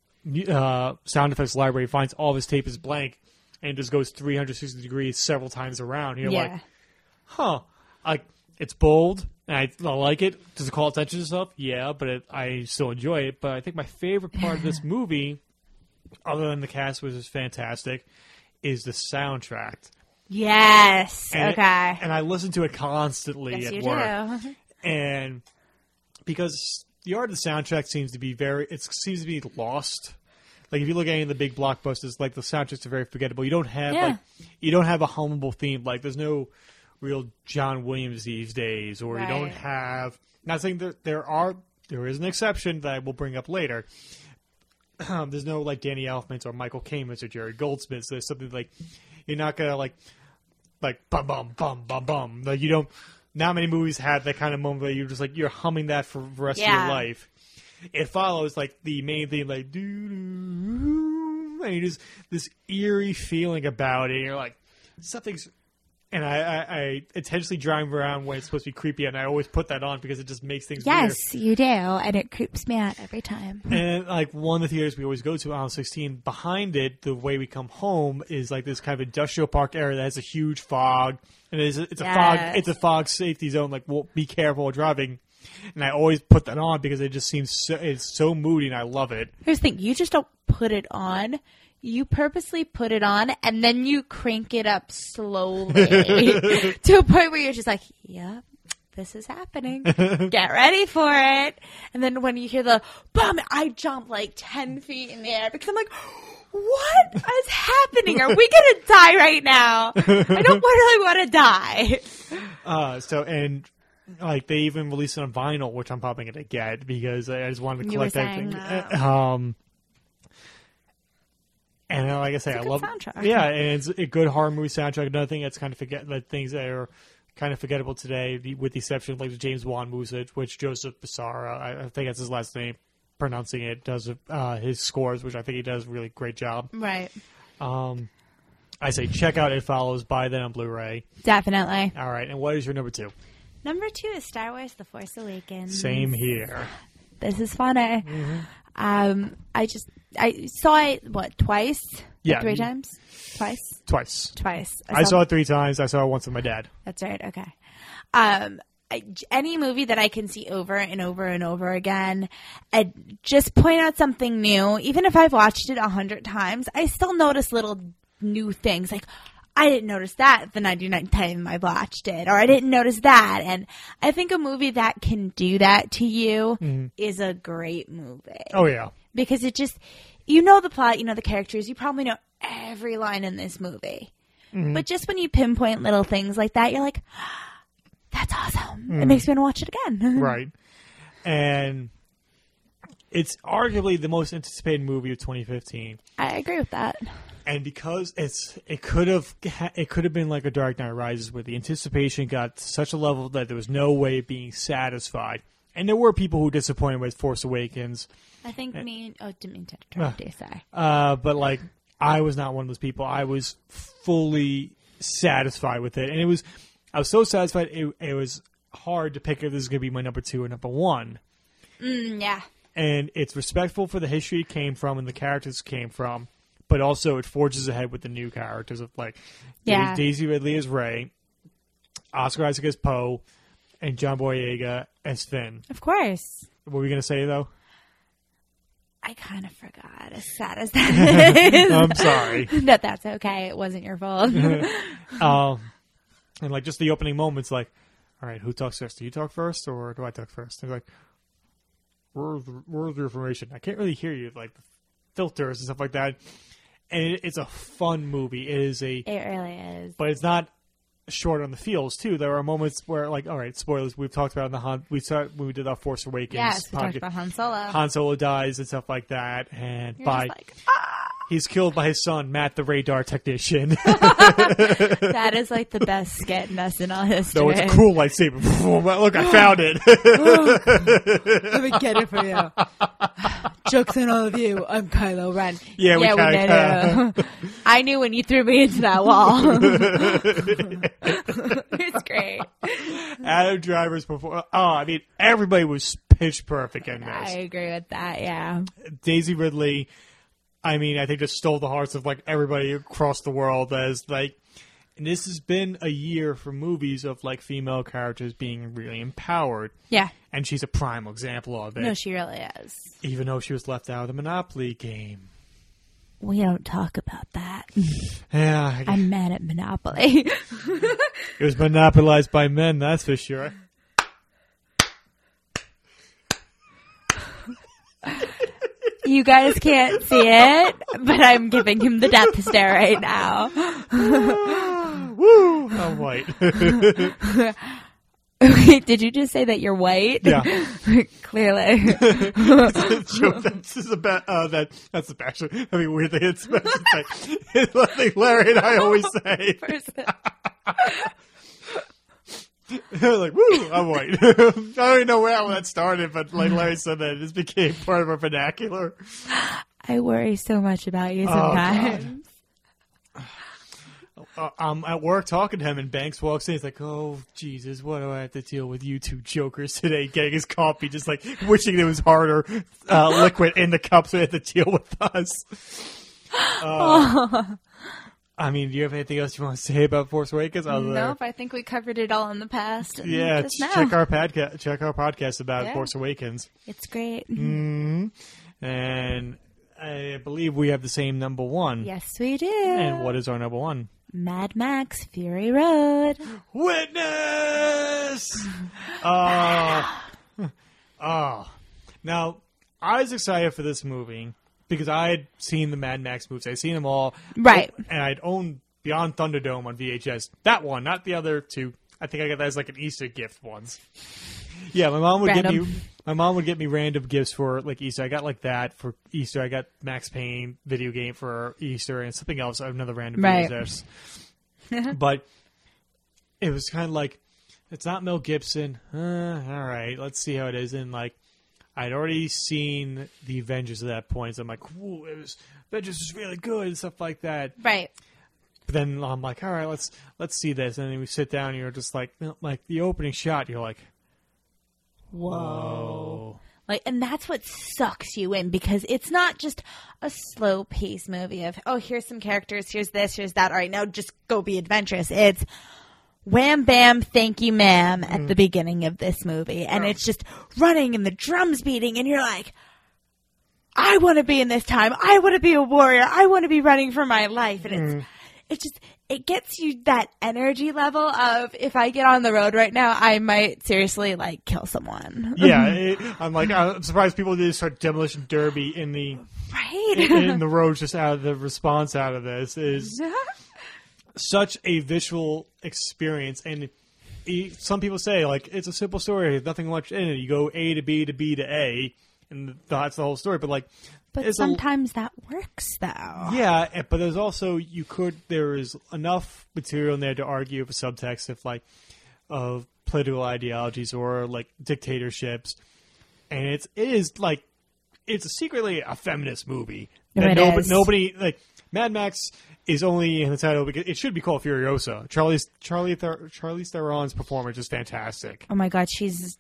uh, sound effects library, finds all of his tape is blank, and just goes 360 degrees several times around. You're yeah. like, huh? Like it's bold, I, I like it. Does it call attention to stuff? Yeah, but it, I still enjoy it. But I think my favorite part of this movie, other than the cast, which is fantastic, is the soundtrack. yes. And it- okay. and I listen to it constantly yes, at you work. do. and because the art of the soundtrack seems to be very it seems to be lost like if you look at any of the big blockbusters like the soundtracks are very forgettable you don't have Yeah. like you don't have a hummable theme like there's no real john williams these days or you don't Right. have not saying that there are there is an exception that i will bring up later um, there's no like danny elfman's or michael Kamens or jerry goldsmiths there's something like you're not gonna like like bum bum bum bum bum like you don't not many movies have that kind of moment where you're just like you're humming that for the rest of your life. It follows like the main thing, like doo doo, and you just this eerie feeling about it. And you're like something's. And I, I, I intentionally drive around when it's supposed to be creepy, and I always put that on because it just makes things weird. Yes, you do, and it creeps me out every time. And like one of the theaters we always go to, aisle 16, behind it, the way we come home is like this kind of industrial park area that has a huge fog, and it's a, it's a fog, it's a fog safety zone. Like, well, be careful driving. And I always put that on because it just seems so, it's so moody, and I love it. Here's the thing: you just don't put it on. You purposely put it on, and then you crank it up slowly to a point where you're just like, "Yep, this is happening. Get ready for it." And then when you hear the bum, I jump like ten feet in the air because I'm like. What is happening? Are we gonna die right now? I don't really want to die. Uh, so and like they even released it on vinyl, which I'm probably gonna get because I just wanted to collect that saying thing. that. Um, and uh, like I say, I love soundtrack. Yeah, and it's a good horror movie soundtrack. Another thing that's kind of forget that things that are kind of forgettable today, the- with the exception of like the James Wan movies, which Joseph Bissara, I, I think that's his last name, pronouncing it, does uh, his scores, which I think he does a really great job. Right. Um, I say check out It Follows, buy that on Blu-ray. Definitely. All right, and what is your number two? Number two is Star Wars: The Force Awakens. Same here. this is funny. Mm-hmm. Um, I just I saw it what twice? Yeah. three times, twice, Twice. twice. I saw it three times. I saw it once with my dad. That's right. Okay. Um, I, any movie that I can see over and over and over again, and just point out something new. Even if I've watched it a hundred times, I still notice little new things like. I didn't notice that the 99th time I watched it, or I didn't notice that. And I think a movie that can do that to you is a great movie Oh yeah. Because it just you know the plot, you know the characters, you probably know every line in this movie. Mm-hmm. But just when you pinpoint little things like that, you're like, "That's awesome!" It mm. makes me want to watch it again. right. And it's arguably the most anticipated movie of 2015. I agree with that. And because it's it could have it could have been like a Dark Knight Rises where the anticipation got to such a level that there was no way of being satisfied. And there were people who were disappointed with Force Awakens. I think me. Oh, didn't mean to interrupt you. Sorry. Uh, but like, I was not one of those people. I was fully satisfied with it, and it was. I was so satisfied. It, it was hard to pick if this is going to be my number two or number one. Mm, yeah. And it's respectful for the history it came from and the characters it came from, but also it forges ahead with the new characters of like Yeah. Daisy Ridley as Rey, Oscar Isaac as Poe, and John Boyega as Finn. Of course. What were we going to say though? I kind of forgot. As sad as that is. I'm sorry. no, that's okay. It wasn't your fault. Um, and like just the opening moments, like, all right, who talks first? Do you talk first, or do I talk first? And like, where's the, where's the information? I can't really hear you, like filters and stuff like that. And it, it's a fun movie. It is a, it really is. but it's not short on the feels too. There are moments where, like, all right, spoilers. We've talked about in the Han. We saw when we did our Force Awakens. Yes, we talked about Han Solo. Han Solo dies and stuff like that, and You're by like, ah! He's killed by his son Matt, the radar technician. that is like the best skit in SNL history. no, it's a cool lightsaber. Look, I found it. Let me get it for you. Jokes on all of you. I'm Kylo Ren. Yeah, we yeah, kinda- we know. I knew when you threw me into that wall. it's great. Adam Driver's before. Oh, I mean, everybody was pitch perfect in this. I agree with that. Yeah. Daisy Ridley, I mean, I think just stole the hearts of like everybody across the world as like. And this has been a year for movies of like female characters being really empowered, Yeah. and she's a prime example of it. No, she really is. even though she was left out of the Monopoly game. We don't talk about that. Yeah, I'm mad at Monopoly. it was monopolized by men, that's for sure. You guys can't see it, but I'm giving him the death stare right now. Woo! I'm white. Wait, did you just say that you're white? yeah. Clearly. Joe, that's is about uh, that. That's the actually. I mean, weird thing. It's about to say. It's one thing Larry and I always say. like, woo, I'm white. I don't even know how that started, but like Larry said that, it just became part of our vernacular. I worry so much about you Oh, sometimes. Uh, I'm at work talking to him, and Banks walks in. He's like, "Oh Jesus, what do I have to deal with you two jokers today?" Getting his coffee, just like wishing there was harder uh, liquid in the cup so he had to deal with us. Uh, I mean, do you have anything else you want to say about Force Awakens? Other than- nope, I think we covered it all in the past. Yeah, check our podcast. Check our podcast about Yeah. Force Awakens. It's great. hmm And I believe we have the same number one. Yes, we do. And what is our number one? Mad Max Fury Road. Witness. Oh, oh. Now, I was excited for this movie because I had seen the Mad Max movies. I'd seen them all, Right. and I'd owned Beyond Thunderdome on VHS. That one, not the other two. I think I got that as like an Easter gift once. Yeah, my mom would get me. My mom would get me random gifts for like Easter. I got like that for Easter. I got Max Payne video game for Easter and something else. Another random Right. gifts. but it was kind of like it's not Mel Gibson. Uh, all right, let's see how it is. And like I'd already seen the Avengers at that point, so I'm like, "Ooh, it was Avengers was really good" and stuff like that. Right. But then I'm like, "All right, let's let's see this." And then we sit down, and you're just like, like the opening shot, you're like, Whoa. "Oh, Like, and that's what sucks you in because it's not just a slow pace movie of, oh, here's some characters, here's this, here's that. All right, now just go be adventurous. It's wham bam, thank you, ma'am, at mm. the beginning of this movie. And it's just running and the drums beating, and you're like, I want to be in this time. I want to be a warrior. I want to be running for my life. And it's, mm. it's just, it gets you that energy level of if I get on the road right now, I might seriously like kill someone. yeah." it, I'm like, I'm surprised people didn't start demolition derby in the Right? in, in the road just out of the response out of this is such a visual experience and some people say like it's a simple story there's nothing much in it you go a to b to b to a and that's the whole story but like but it's a- sometimes that works though. yeah eh, but there's also you could there is enough material in there to argue for subtext of like of political ideologies or like dictatorships and it's it is like it's secretly a feminist movie that nobody, nobody like Mad Max is only in the title because it should be called Furiosa. Charlie's Charlie Charlize Theron's performance is fantastic. Oh my god, she's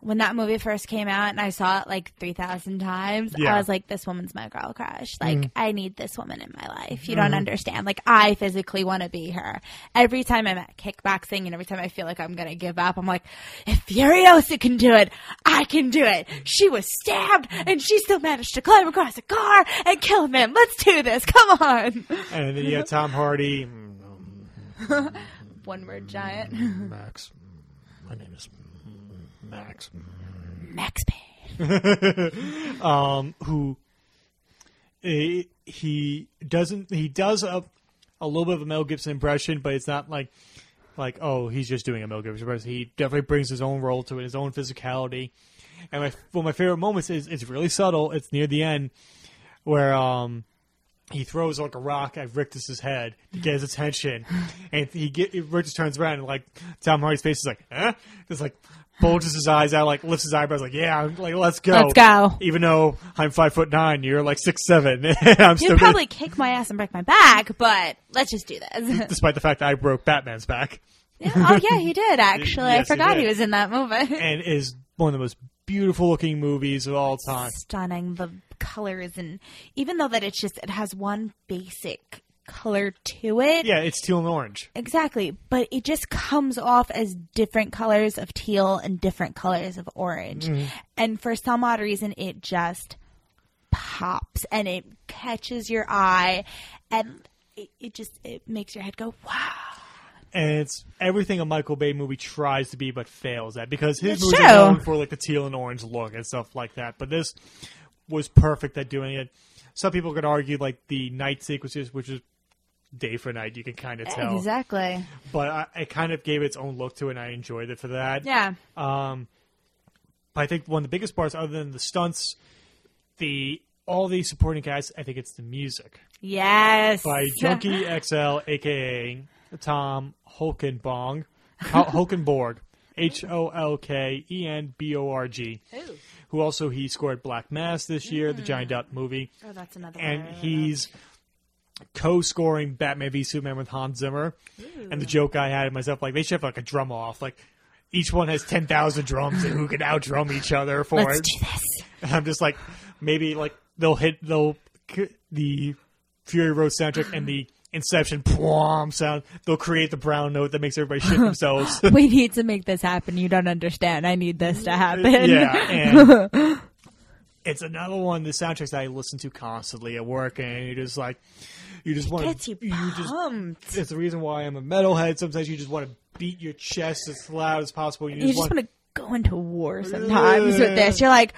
when that movie first came out and I saw it like 3,000 times, Yeah. I was like, this woman's my girl crush. Like, Mm. I need this woman in my life. You Mm-hmm. don't understand. Like, I physically want to be her. Every time I'm at kickboxing and every time I feel like I'm going to give up, I'm like, if Furiosa can do it, I can do it. She was stabbed and she still managed to climb across a car and kill a man. Let's do this. Come on. And then you have Tom Hardy. One word giant. Max. My name is Max. Max Payne. um, who eh, he doesn't he does a a little bit of a Mel Gibson impression, but it's not like like oh he's just doing a Mel Gibson impression. He definitely brings his own role to it, his own physicality. And my one of my favorite moments is it's really subtle. It's near the end where um he throws like a rock at Rictus's head to get his attention, and he get Rictus turns around and like Tom Hardy's face is like, huh? It's like bulges his eyes out, like lifts his eyebrows, like yeah, like let's go, Let's go. Even though I'm five foot nine, you're like six seven, I'm You'd gonna- probably kick my ass and break my back, but let's just do this. despite the fact that I broke Batman's back, Yeah, oh yeah, he did actually. I Yes, he forgot he, did. was in that movie. and is one of the most beautiful looking movies of all time. Stunning the colors and even though that it's just it has one basic color to it. Yeah, it's teal and orange. Exactly, but it just comes off as different colors of teal and different colors of orange. Mm-hmm. And for some odd reason it just pops and it catches your eye and it, it just it makes your head go wow. and it's everything a Michael Bay movie tries to be but fails at because his It's movies true. are known for like the teal and orange look and stuff like that. But this was perfect at doing it. Some people could argue like the night sequences, which is day for night, you can kind of tell. Exactly. But I, it kind of gave its own look to it, and I enjoyed it for that. Yeah. Um, but I think one of the biggest parts, other than the stunts, the all the supporting cast, I think it's the music Yes. by Junkie XL, aka Tom Holkenbong. Hol- Holkenborg, H O L K E N B O R G, who also he scored Black Mass this year, the Johnny Depp movie, Oh, that's another and he's co-scoring Batman v Superman with Hans Zimmer. And the hmm. joke I had myself, like they should have like a drum off, like each one has ten thousand drums and who can out drum each other for Let's it. do this. And I'm just like, maybe like they'll hit they'll the Fury Road soundtrack and the Inception pwom sound. They'll create the brown note that makes everybody shit themselves. we need to make this happen. You don't understand. I need this to happen. yeah, and it's another one. The soundtracks that I listen to constantly at work, and you just like you just want Gets to you just. pumped. It's the reason why I'm a metalhead. Sometimes you just want to beat your chest as loud as possible. You You just, just want to go into war sometimes with this. You're like,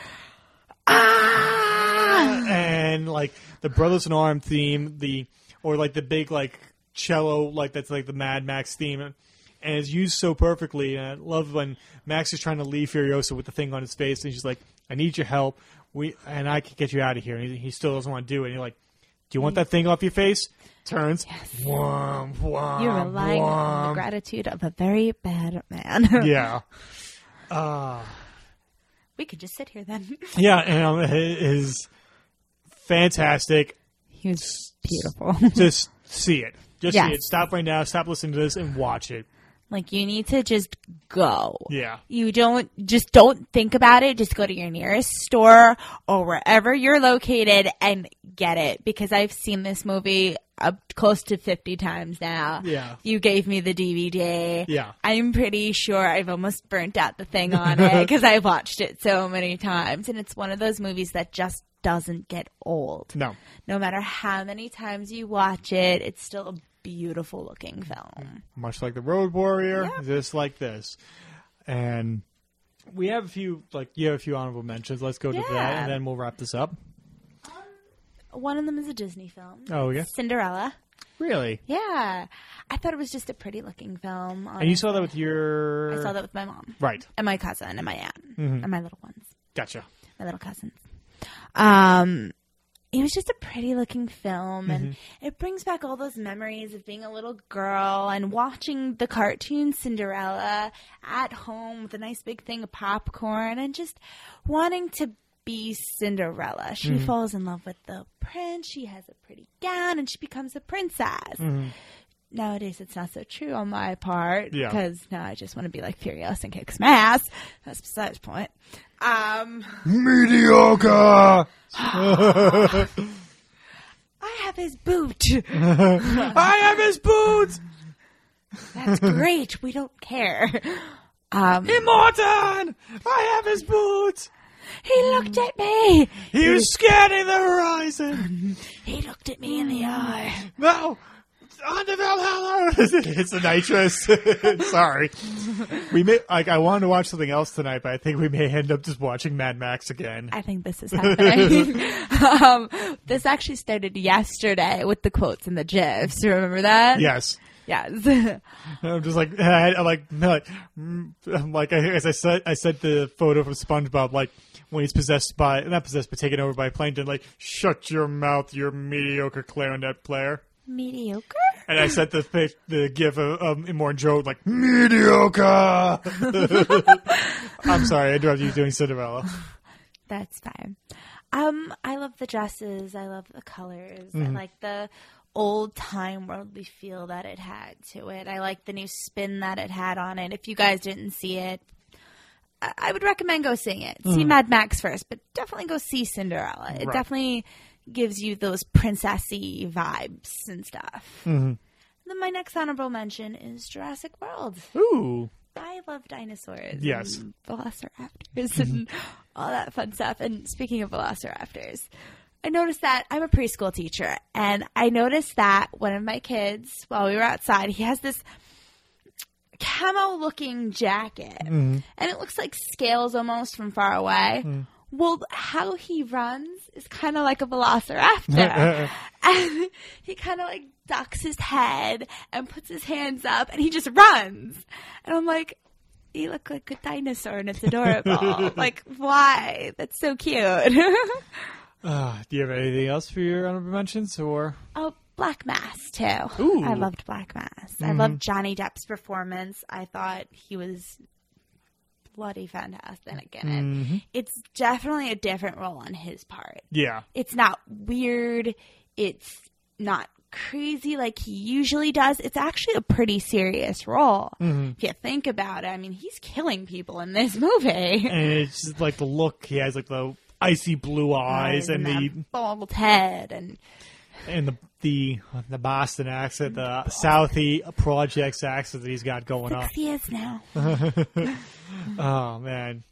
ah! and like the Brothers in Arm theme, the or like the big like cello, like that's like the Mad Max theme, and it's used so perfectly. And I love when Max is trying to leave Furiosa with the thing on his face, and she's like, "I need your help. We and I can get you out of here." And he, he still doesn't want to do it. And you're like, "Do you want that thing off your face?" Turns. Whom, whom, You're relying on the gratitude of a very bad man. Yeah. Uh, we could just sit here then. yeah, and um, it is fantastic. He was beautiful. just see it. Just Yes. see it. Stop right now. Stop listening to this and watch it. Like you need to just go. Yeah. You don't just don't think about it. Just go to your nearest store or wherever you're located and get it because I've seen this movie up close to 50 times now. Yeah. You gave me the DVD. Yeah. I'm pretty sure I've almost burnt out the thing on it because I've watched it so many times and it's one of those movies that just doesn't get old. No. No matter how many times you watch it, it's still a beautiful looking film. Much like the Road Warrior, Yeah. just like this. And we have a few like you have a few honorable mentions. Let's go to that and then we'll wrap this up. One of them is a Disney film. Oh yeah. Cinderella. Really? Yeah. I thought it was just a pretty looking film. And you saw that with your I saw that with my mom Right. and my cousin and my aunt and my little ones, Gotcha. my little cousins. Um, it was just a pretty looking film and mm-hmm. it brings back all those memories of being a little girl and watching the cartoon Cinderella at home with a nice big thing of popcorn and just wanting to be Cinderella. She mm-hmm. falls in love with the prince, she has a pretty gown and she becomes a princess. Mm-hmm. Nowadays, it's not so true on my part Yeah. because now I just want to be like Furiosa and kick some ass. That's besides the point. Um, Mediocre. I have his boot. I have his boots. That's great. We don't care. Um, Immortan. I have his boots. he looked at me. He was scanning the horizon. He looked at me in the eye. No. Under Valhalla. it's the nitrous. Sorry. We may like I wanted to watch something else tonight, but I think we may end up just watching Mad Max again. I think this is happening. um, this actually started yesterday with the quotes and the gifs. Remember that? Yes. Yes. I'm just like I, I'm like like mm, I'm like I- as I said I said the photo from SpongeBob like when he's possessed by not possessed but taken over by plankton like shut your mouth you mediocre clarinet player Mediocre. and I sent the pic- the gif of um, Immortan Joe like mediocre. I'm sorry I interrupted you doing Cinderella. That's fine. Um, I love the dresses. I love the colors. I like the old time worldly feel that it had to it. I like the new spin that it had on it. If you guys didn't see it, I, I would recommend go seeing it. See Mad Max first, but definitely go see Cinderella. It Right. definitely gives you those princessy vibes and stuff. Mm-hmm. Then my next honorable mention is Jurassic World. Ooh. I love dinosaurs. Yes. And velociraptors and mm-hmm. all that fun stuff. And speaking of velociraptors, I noticed that I'm a preschool teacher, and I noticed that one of my kids, while we were outside, he has this camo looking jacket, mm-hmm. and it looks like scales almost from far away. Well, how he runs is kind of like a velociraptor. and he kind of like ducks his head and puts his hands up and he just runs. And I'm like, you look like a dinosaur and it's adorable. like, why? That's so cute. Uh, do you have anything else for your honorable mentions or oh, Black Mass too. Ooh. I loved Black Mass. I loved Johnny Depp's performance. I thought he was bloody fantastic in it. Mm-hmm. It's definitely a different role on his part. Yeah. It's not weird. It's not crazy like he usually does. It's actually a pretty serious role. Mm-hmm. If you think about it, I mean, he's killing people in this movie. And it's just like the look he has, like the icy blue eyes and the bald head and and the the the Boston accent, the Southie projects accent that he's got going on. six years now. Oh man.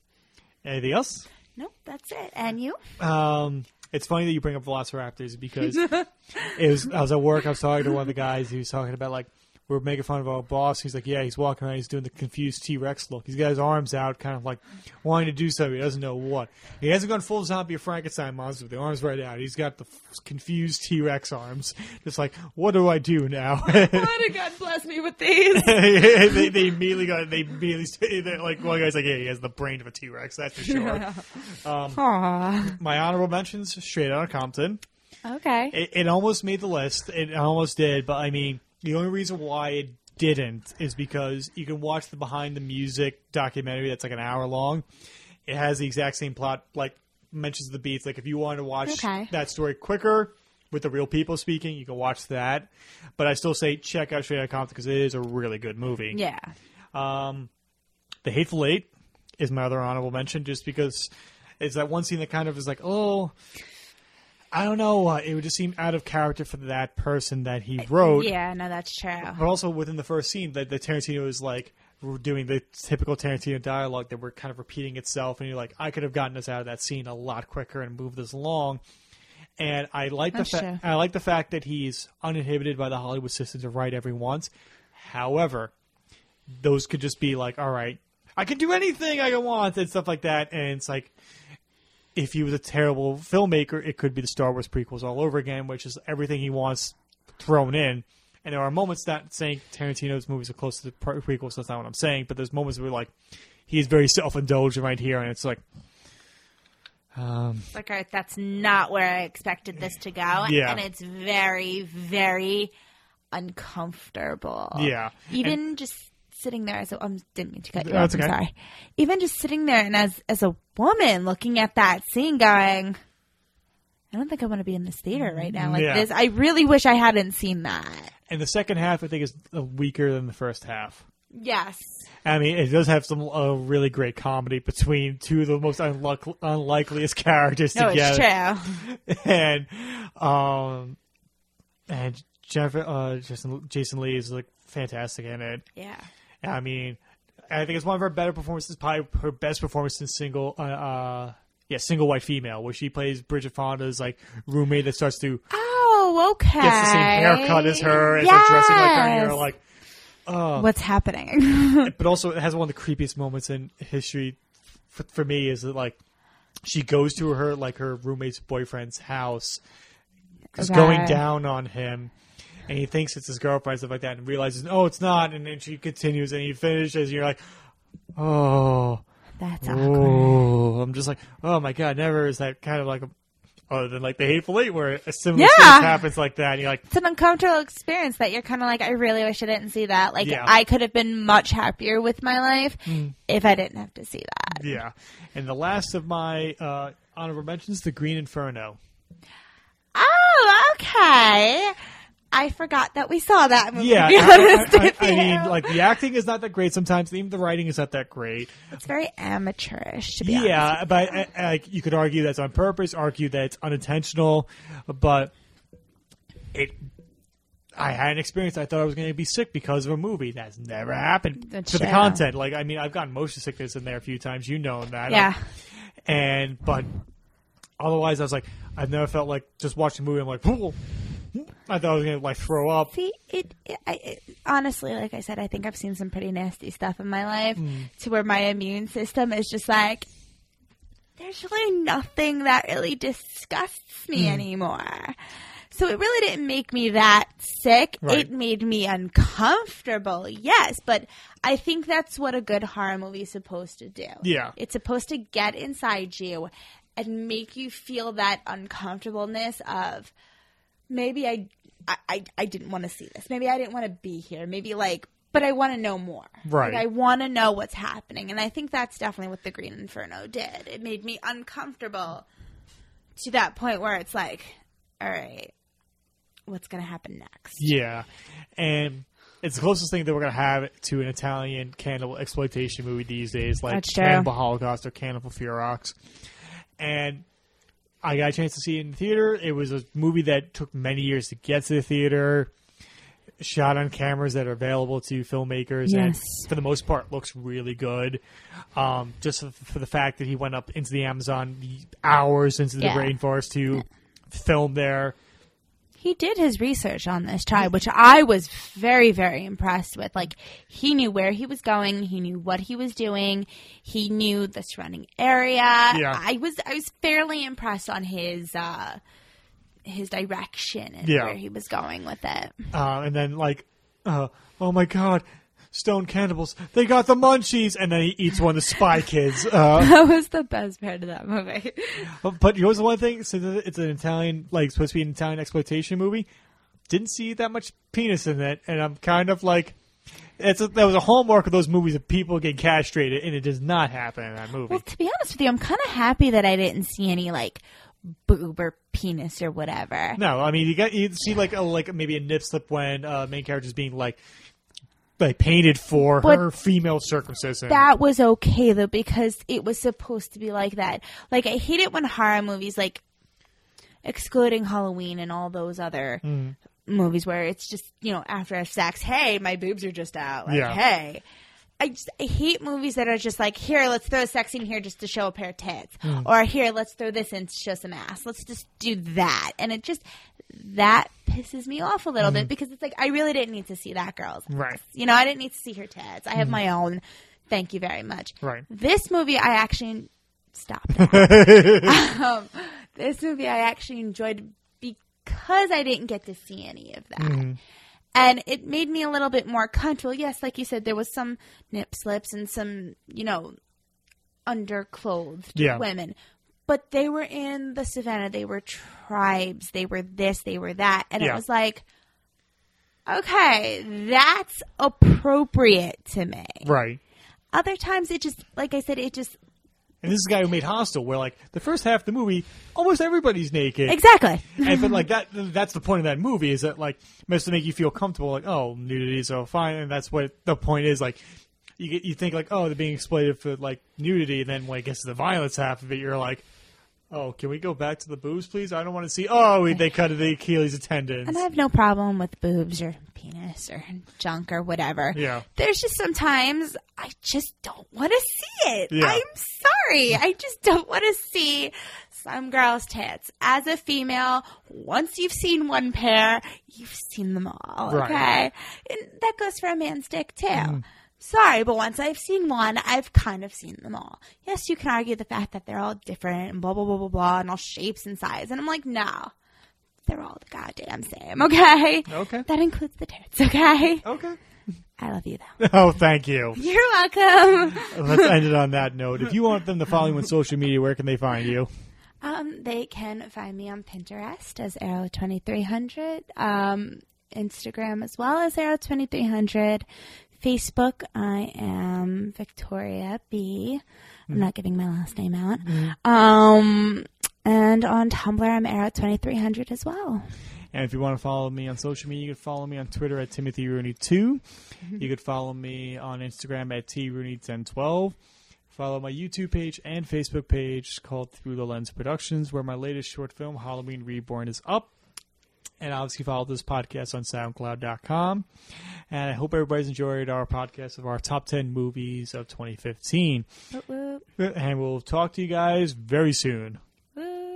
Anything else? nope, that's it. And you? Um, it's funny that you bring up Velociraptors because it was I was at work. I was talking to one of the guys who was talking about like we are making fun of our boss. He's like, yeah, he's walking around. He's doing the confused T Rex look. He's got his arms out, kind of like wanting to do something. He doesn't know what. He hasn't gone full zombie or Frankenstein monster with the arms right out. He's got the f- confused T Rex arms. Just like, what do I do now? Why did God bless me with these? they, they immediately got they immediately like one guy's like yeah he has the brain of a T Rex that's for sure. Um, Aw. My honorable mentions straight out of Compton. Okay. It, it almost made the list. It almost did, but I mean, the only reason why it didn't is because you can watch the behind the music documentary that's like an hour long. It has the exact same plot, like mentions the beats. Like if you wanted to watch Okay. that story quicker with the real people speaking, you can watch that. But I still say check out Straight Outta Compton because it is a really good movie. Yeah. Um, the Hateful Eight is my other honorable mention, just because it's that one scene that kind of is like, oh, I don't know, uh, it would just seem out of character for that person that he wrote. Yeah, no, that's true. But also within the first scene, that the Tarantino is like doing the typical Tarantino dialogue that we're kind of repeating itself, and you're like, I could have gotten us out of that scene a lot quicker and moved this along. And I like the That's fa- I like the fact that he's uninhibited by the Hollywood system to write every once. However, those could just be like, all right, I can do anything I want and stuff like that. And it's like, if he was a terrible filmmaker, it could be the Star Wars prequels all over again, which is everything he wants thrown in. And there are moments that saying Tarantino's movies are close to the pre- prequels. That's not what I'm saying, but there's moments where like he's very self indulgent right here, and it's like, um, Like, all right, that's not where I expected this to go. Yeah. And it's very, very uncomfortable. Yeah. Even just sitting there as a, I didn't mean to cut you That's off. I'm okay. sorry. Even just sitting there and as, as a woman looking at that scene going, I don't think I want to be in this theater right now like Yeah. this. I really wish I hadn't seen that. and the second half I think is weaker than the first half. Yes. I mean, it does have some uh, really great comedy between two of the most unluck- unlikeliest characters No, together. it's true. and um and Jennifer uh Jason Jason Leigh is like fantastic in it. Yeah. I mean, I think it's one of her better performances, probably her best performance in single uh, uh yeah, single white female, where she plays Bridget Fonda's like roommate that starts to Oh, okay. gets the same haircut as her and starts dressing like her, and you're like, What's happening? but also it has one of the creepiest moments in history for, for me is that like she goes to her like her roommate's boyfriend's house is going down on him and he thinks it's his girlfriend and stuff like that and realizes oh it's not and then she continues and he finishes and you're like oh That's awkward. oh i'm just like oh my god never is that kind of like a other than like the hateful eight where a similar Yeah. thing happens like that and you're like It's an uncomfortable experience that you're kind of like, I really wish I didn't see that. Like, Yeah. I could have been much happier with my life if I didn't have to see that. yeah and the last of my uh honorable mentions the green inferno Oh, okay. I forgot that we saw that movie. Yeah, to I, I- I- I you. mean, like the acting is not that great sometimes. Even the writing is not that great. it's very amateurish, to be honest. Yeah, but uh, like you could argue that's on purpose, argue that it's unintentional, but it. I had an experience. I thought I was going to be sick because of a movie. That's never happened That's for the content. Like, I mean, I've gotten motion sickness in there a few times. You know that. Yeah. And but otherwise, I was like, I've never felt like just watching a movie. I'm like, I thought I was going to like throw up. See, it, it, I, it. Honestly, like I said, I think I've seen some pretty nasty stuff in my life Mm. to where my immune system is just like, there's really nothing that really disgusts me Mm. anymore. So it really didn't make me that sick. Right. It made me uncomfortable, yes, but I think that's what a good horror movie is supposed to do. Yeah. It's supposed to get inside you and make you feel that uncomfortableness of maybe I I, I, I didn't want to see this. Maybe I didn't want to be here. Maybe like, but I want to know more. Right. Like, I want to know what's happening. And I think that's definitely what the Green Inferno did. It made me uncomfortable to that point where it's like, all right, what's going to happen next? Yeah, and it's the closest thing that we're gonna have to an Italian cannibal exploitation movie these days, like That's. Cannibal Holocaust or Cannibal Ferox. And I got a chance to see it in the theater. It was a movie that took many years to get to the theater. Shot on cameras that are available to filmmakers, and for the most part, looks really good. Um, just for the fact that he went up into the Amazon hours into the Yeah. rainforest to film there. He did his research on this tribe, which I was very, very impressed with. Like, he knew where he was going, he knew what he was doing, he knew the surrounding area. Yeah. I was, I was fairly impressed on his, uh, his direction and Yeah. where he was going with it. uh, and then like, uh, oh my god, stone cannibals, they got the munchies, and then he eats one of the spy kids. Uh, That was the best part of that movie. but here's the one thing: so it's an Italian, like supposed to be an Italian exploitation movie. Didn't see that much penis in it, and I'm kind of like, it's a, that was a hallmark of those movies of people get castrated, and it does not happen in that movie. Well, to be honest with you, I'm kind of happy that I didn't see any like boob or penis or whatever. No, I mean you got you see like a like maybe a nip slip when uh, main character's being like like painted for But her female circumcision. That was okay though because it was supposed to be like that. Like I hate it when horror movies like excluding Halloween and all those other Mm-hmm. movies where it's just, you know, after a sex, hey, my boobs are just out. Like, Yeah. hey. I just I hate movies that are just like, here, let's throw a sex scene here just to show a pair of tits. Mm. Or here, let's throw this in to show some ass. Let's just do that. And it just that pisses me off a little bit because it's like I really didn't need to see that girl's ass. Right. You know, I didn't need to see her tits. I have my own. Thank you very much. Right. This movie, I actually stop. um, this movie, I actually enjoyed because I didn't get to see any of that. And it made me a little bit more comfortable. Yes, like you said, there was some nip slips and some, you know, underclothed Yeah. women. But they were in the savannah. They were tribes. They were this. They were that. And Yeah. it was like, okay, that's appropriate to me. right. Other times it just, like I said, it just And this is the guy who made Hostel, where like the first half of the movie, almost everybody's naked. exactly. and but like that that's the point of that movie is that like meant to make you feel comfortable like oh nudity so fine and that's what the point is like you get you think like oh they're being exploited for like nudity and then when it gets to the violence half of it you're like oh can we go back to the boobs please I don't want to see oh we, they cut the Achilles tendons And I have no problem with boobs or penis or junk or whatever. Yeah. There's just sometimes I just don't want to see it. Yeah. I'm sorry. I just don't want to see some girl's tits. As a female, once you've seen one pair, you've seen them all. Right. Okay. And that goes for a man's dick too. Mm. Sorry, but once I've seen one, I've kind of seen them all. Yes, you can argue the fact that they're all different and blah, blah, blah, blah, blah, and all shapes and size. And I'm like, no. They're all the goddamn same, okay? Okay. That includes the tits, okay? okay I love you though. oh thank you You're welcome. let's end it on that note if you want them to follow you on social media where can they find you Um, they can find me on Pinterest as Arrow2300, um, Instagram as well as Arrow2300, Facebook, I am Victoria B. I'm mm. not giving my last name out. Mm-hmm. Um, and on Tumblr, I'm Arrow2300 as well. And if you want to follow me on social media, you can follow me on Twitter at Timothy Rooney2. Mm-hmm. You could follow me on Instagram at TRooney1012. Follow my YouTube page and Facebook page called Through the Lens Productions, where my latest short film, Halloween Reborn, is up. And obviously follow this podcast on SoundCloud.com. And I hope everybody's enjoyed our podcast of our top 10 movies of 2015. Whoop, whoop. And we'll talk to you guys very soon.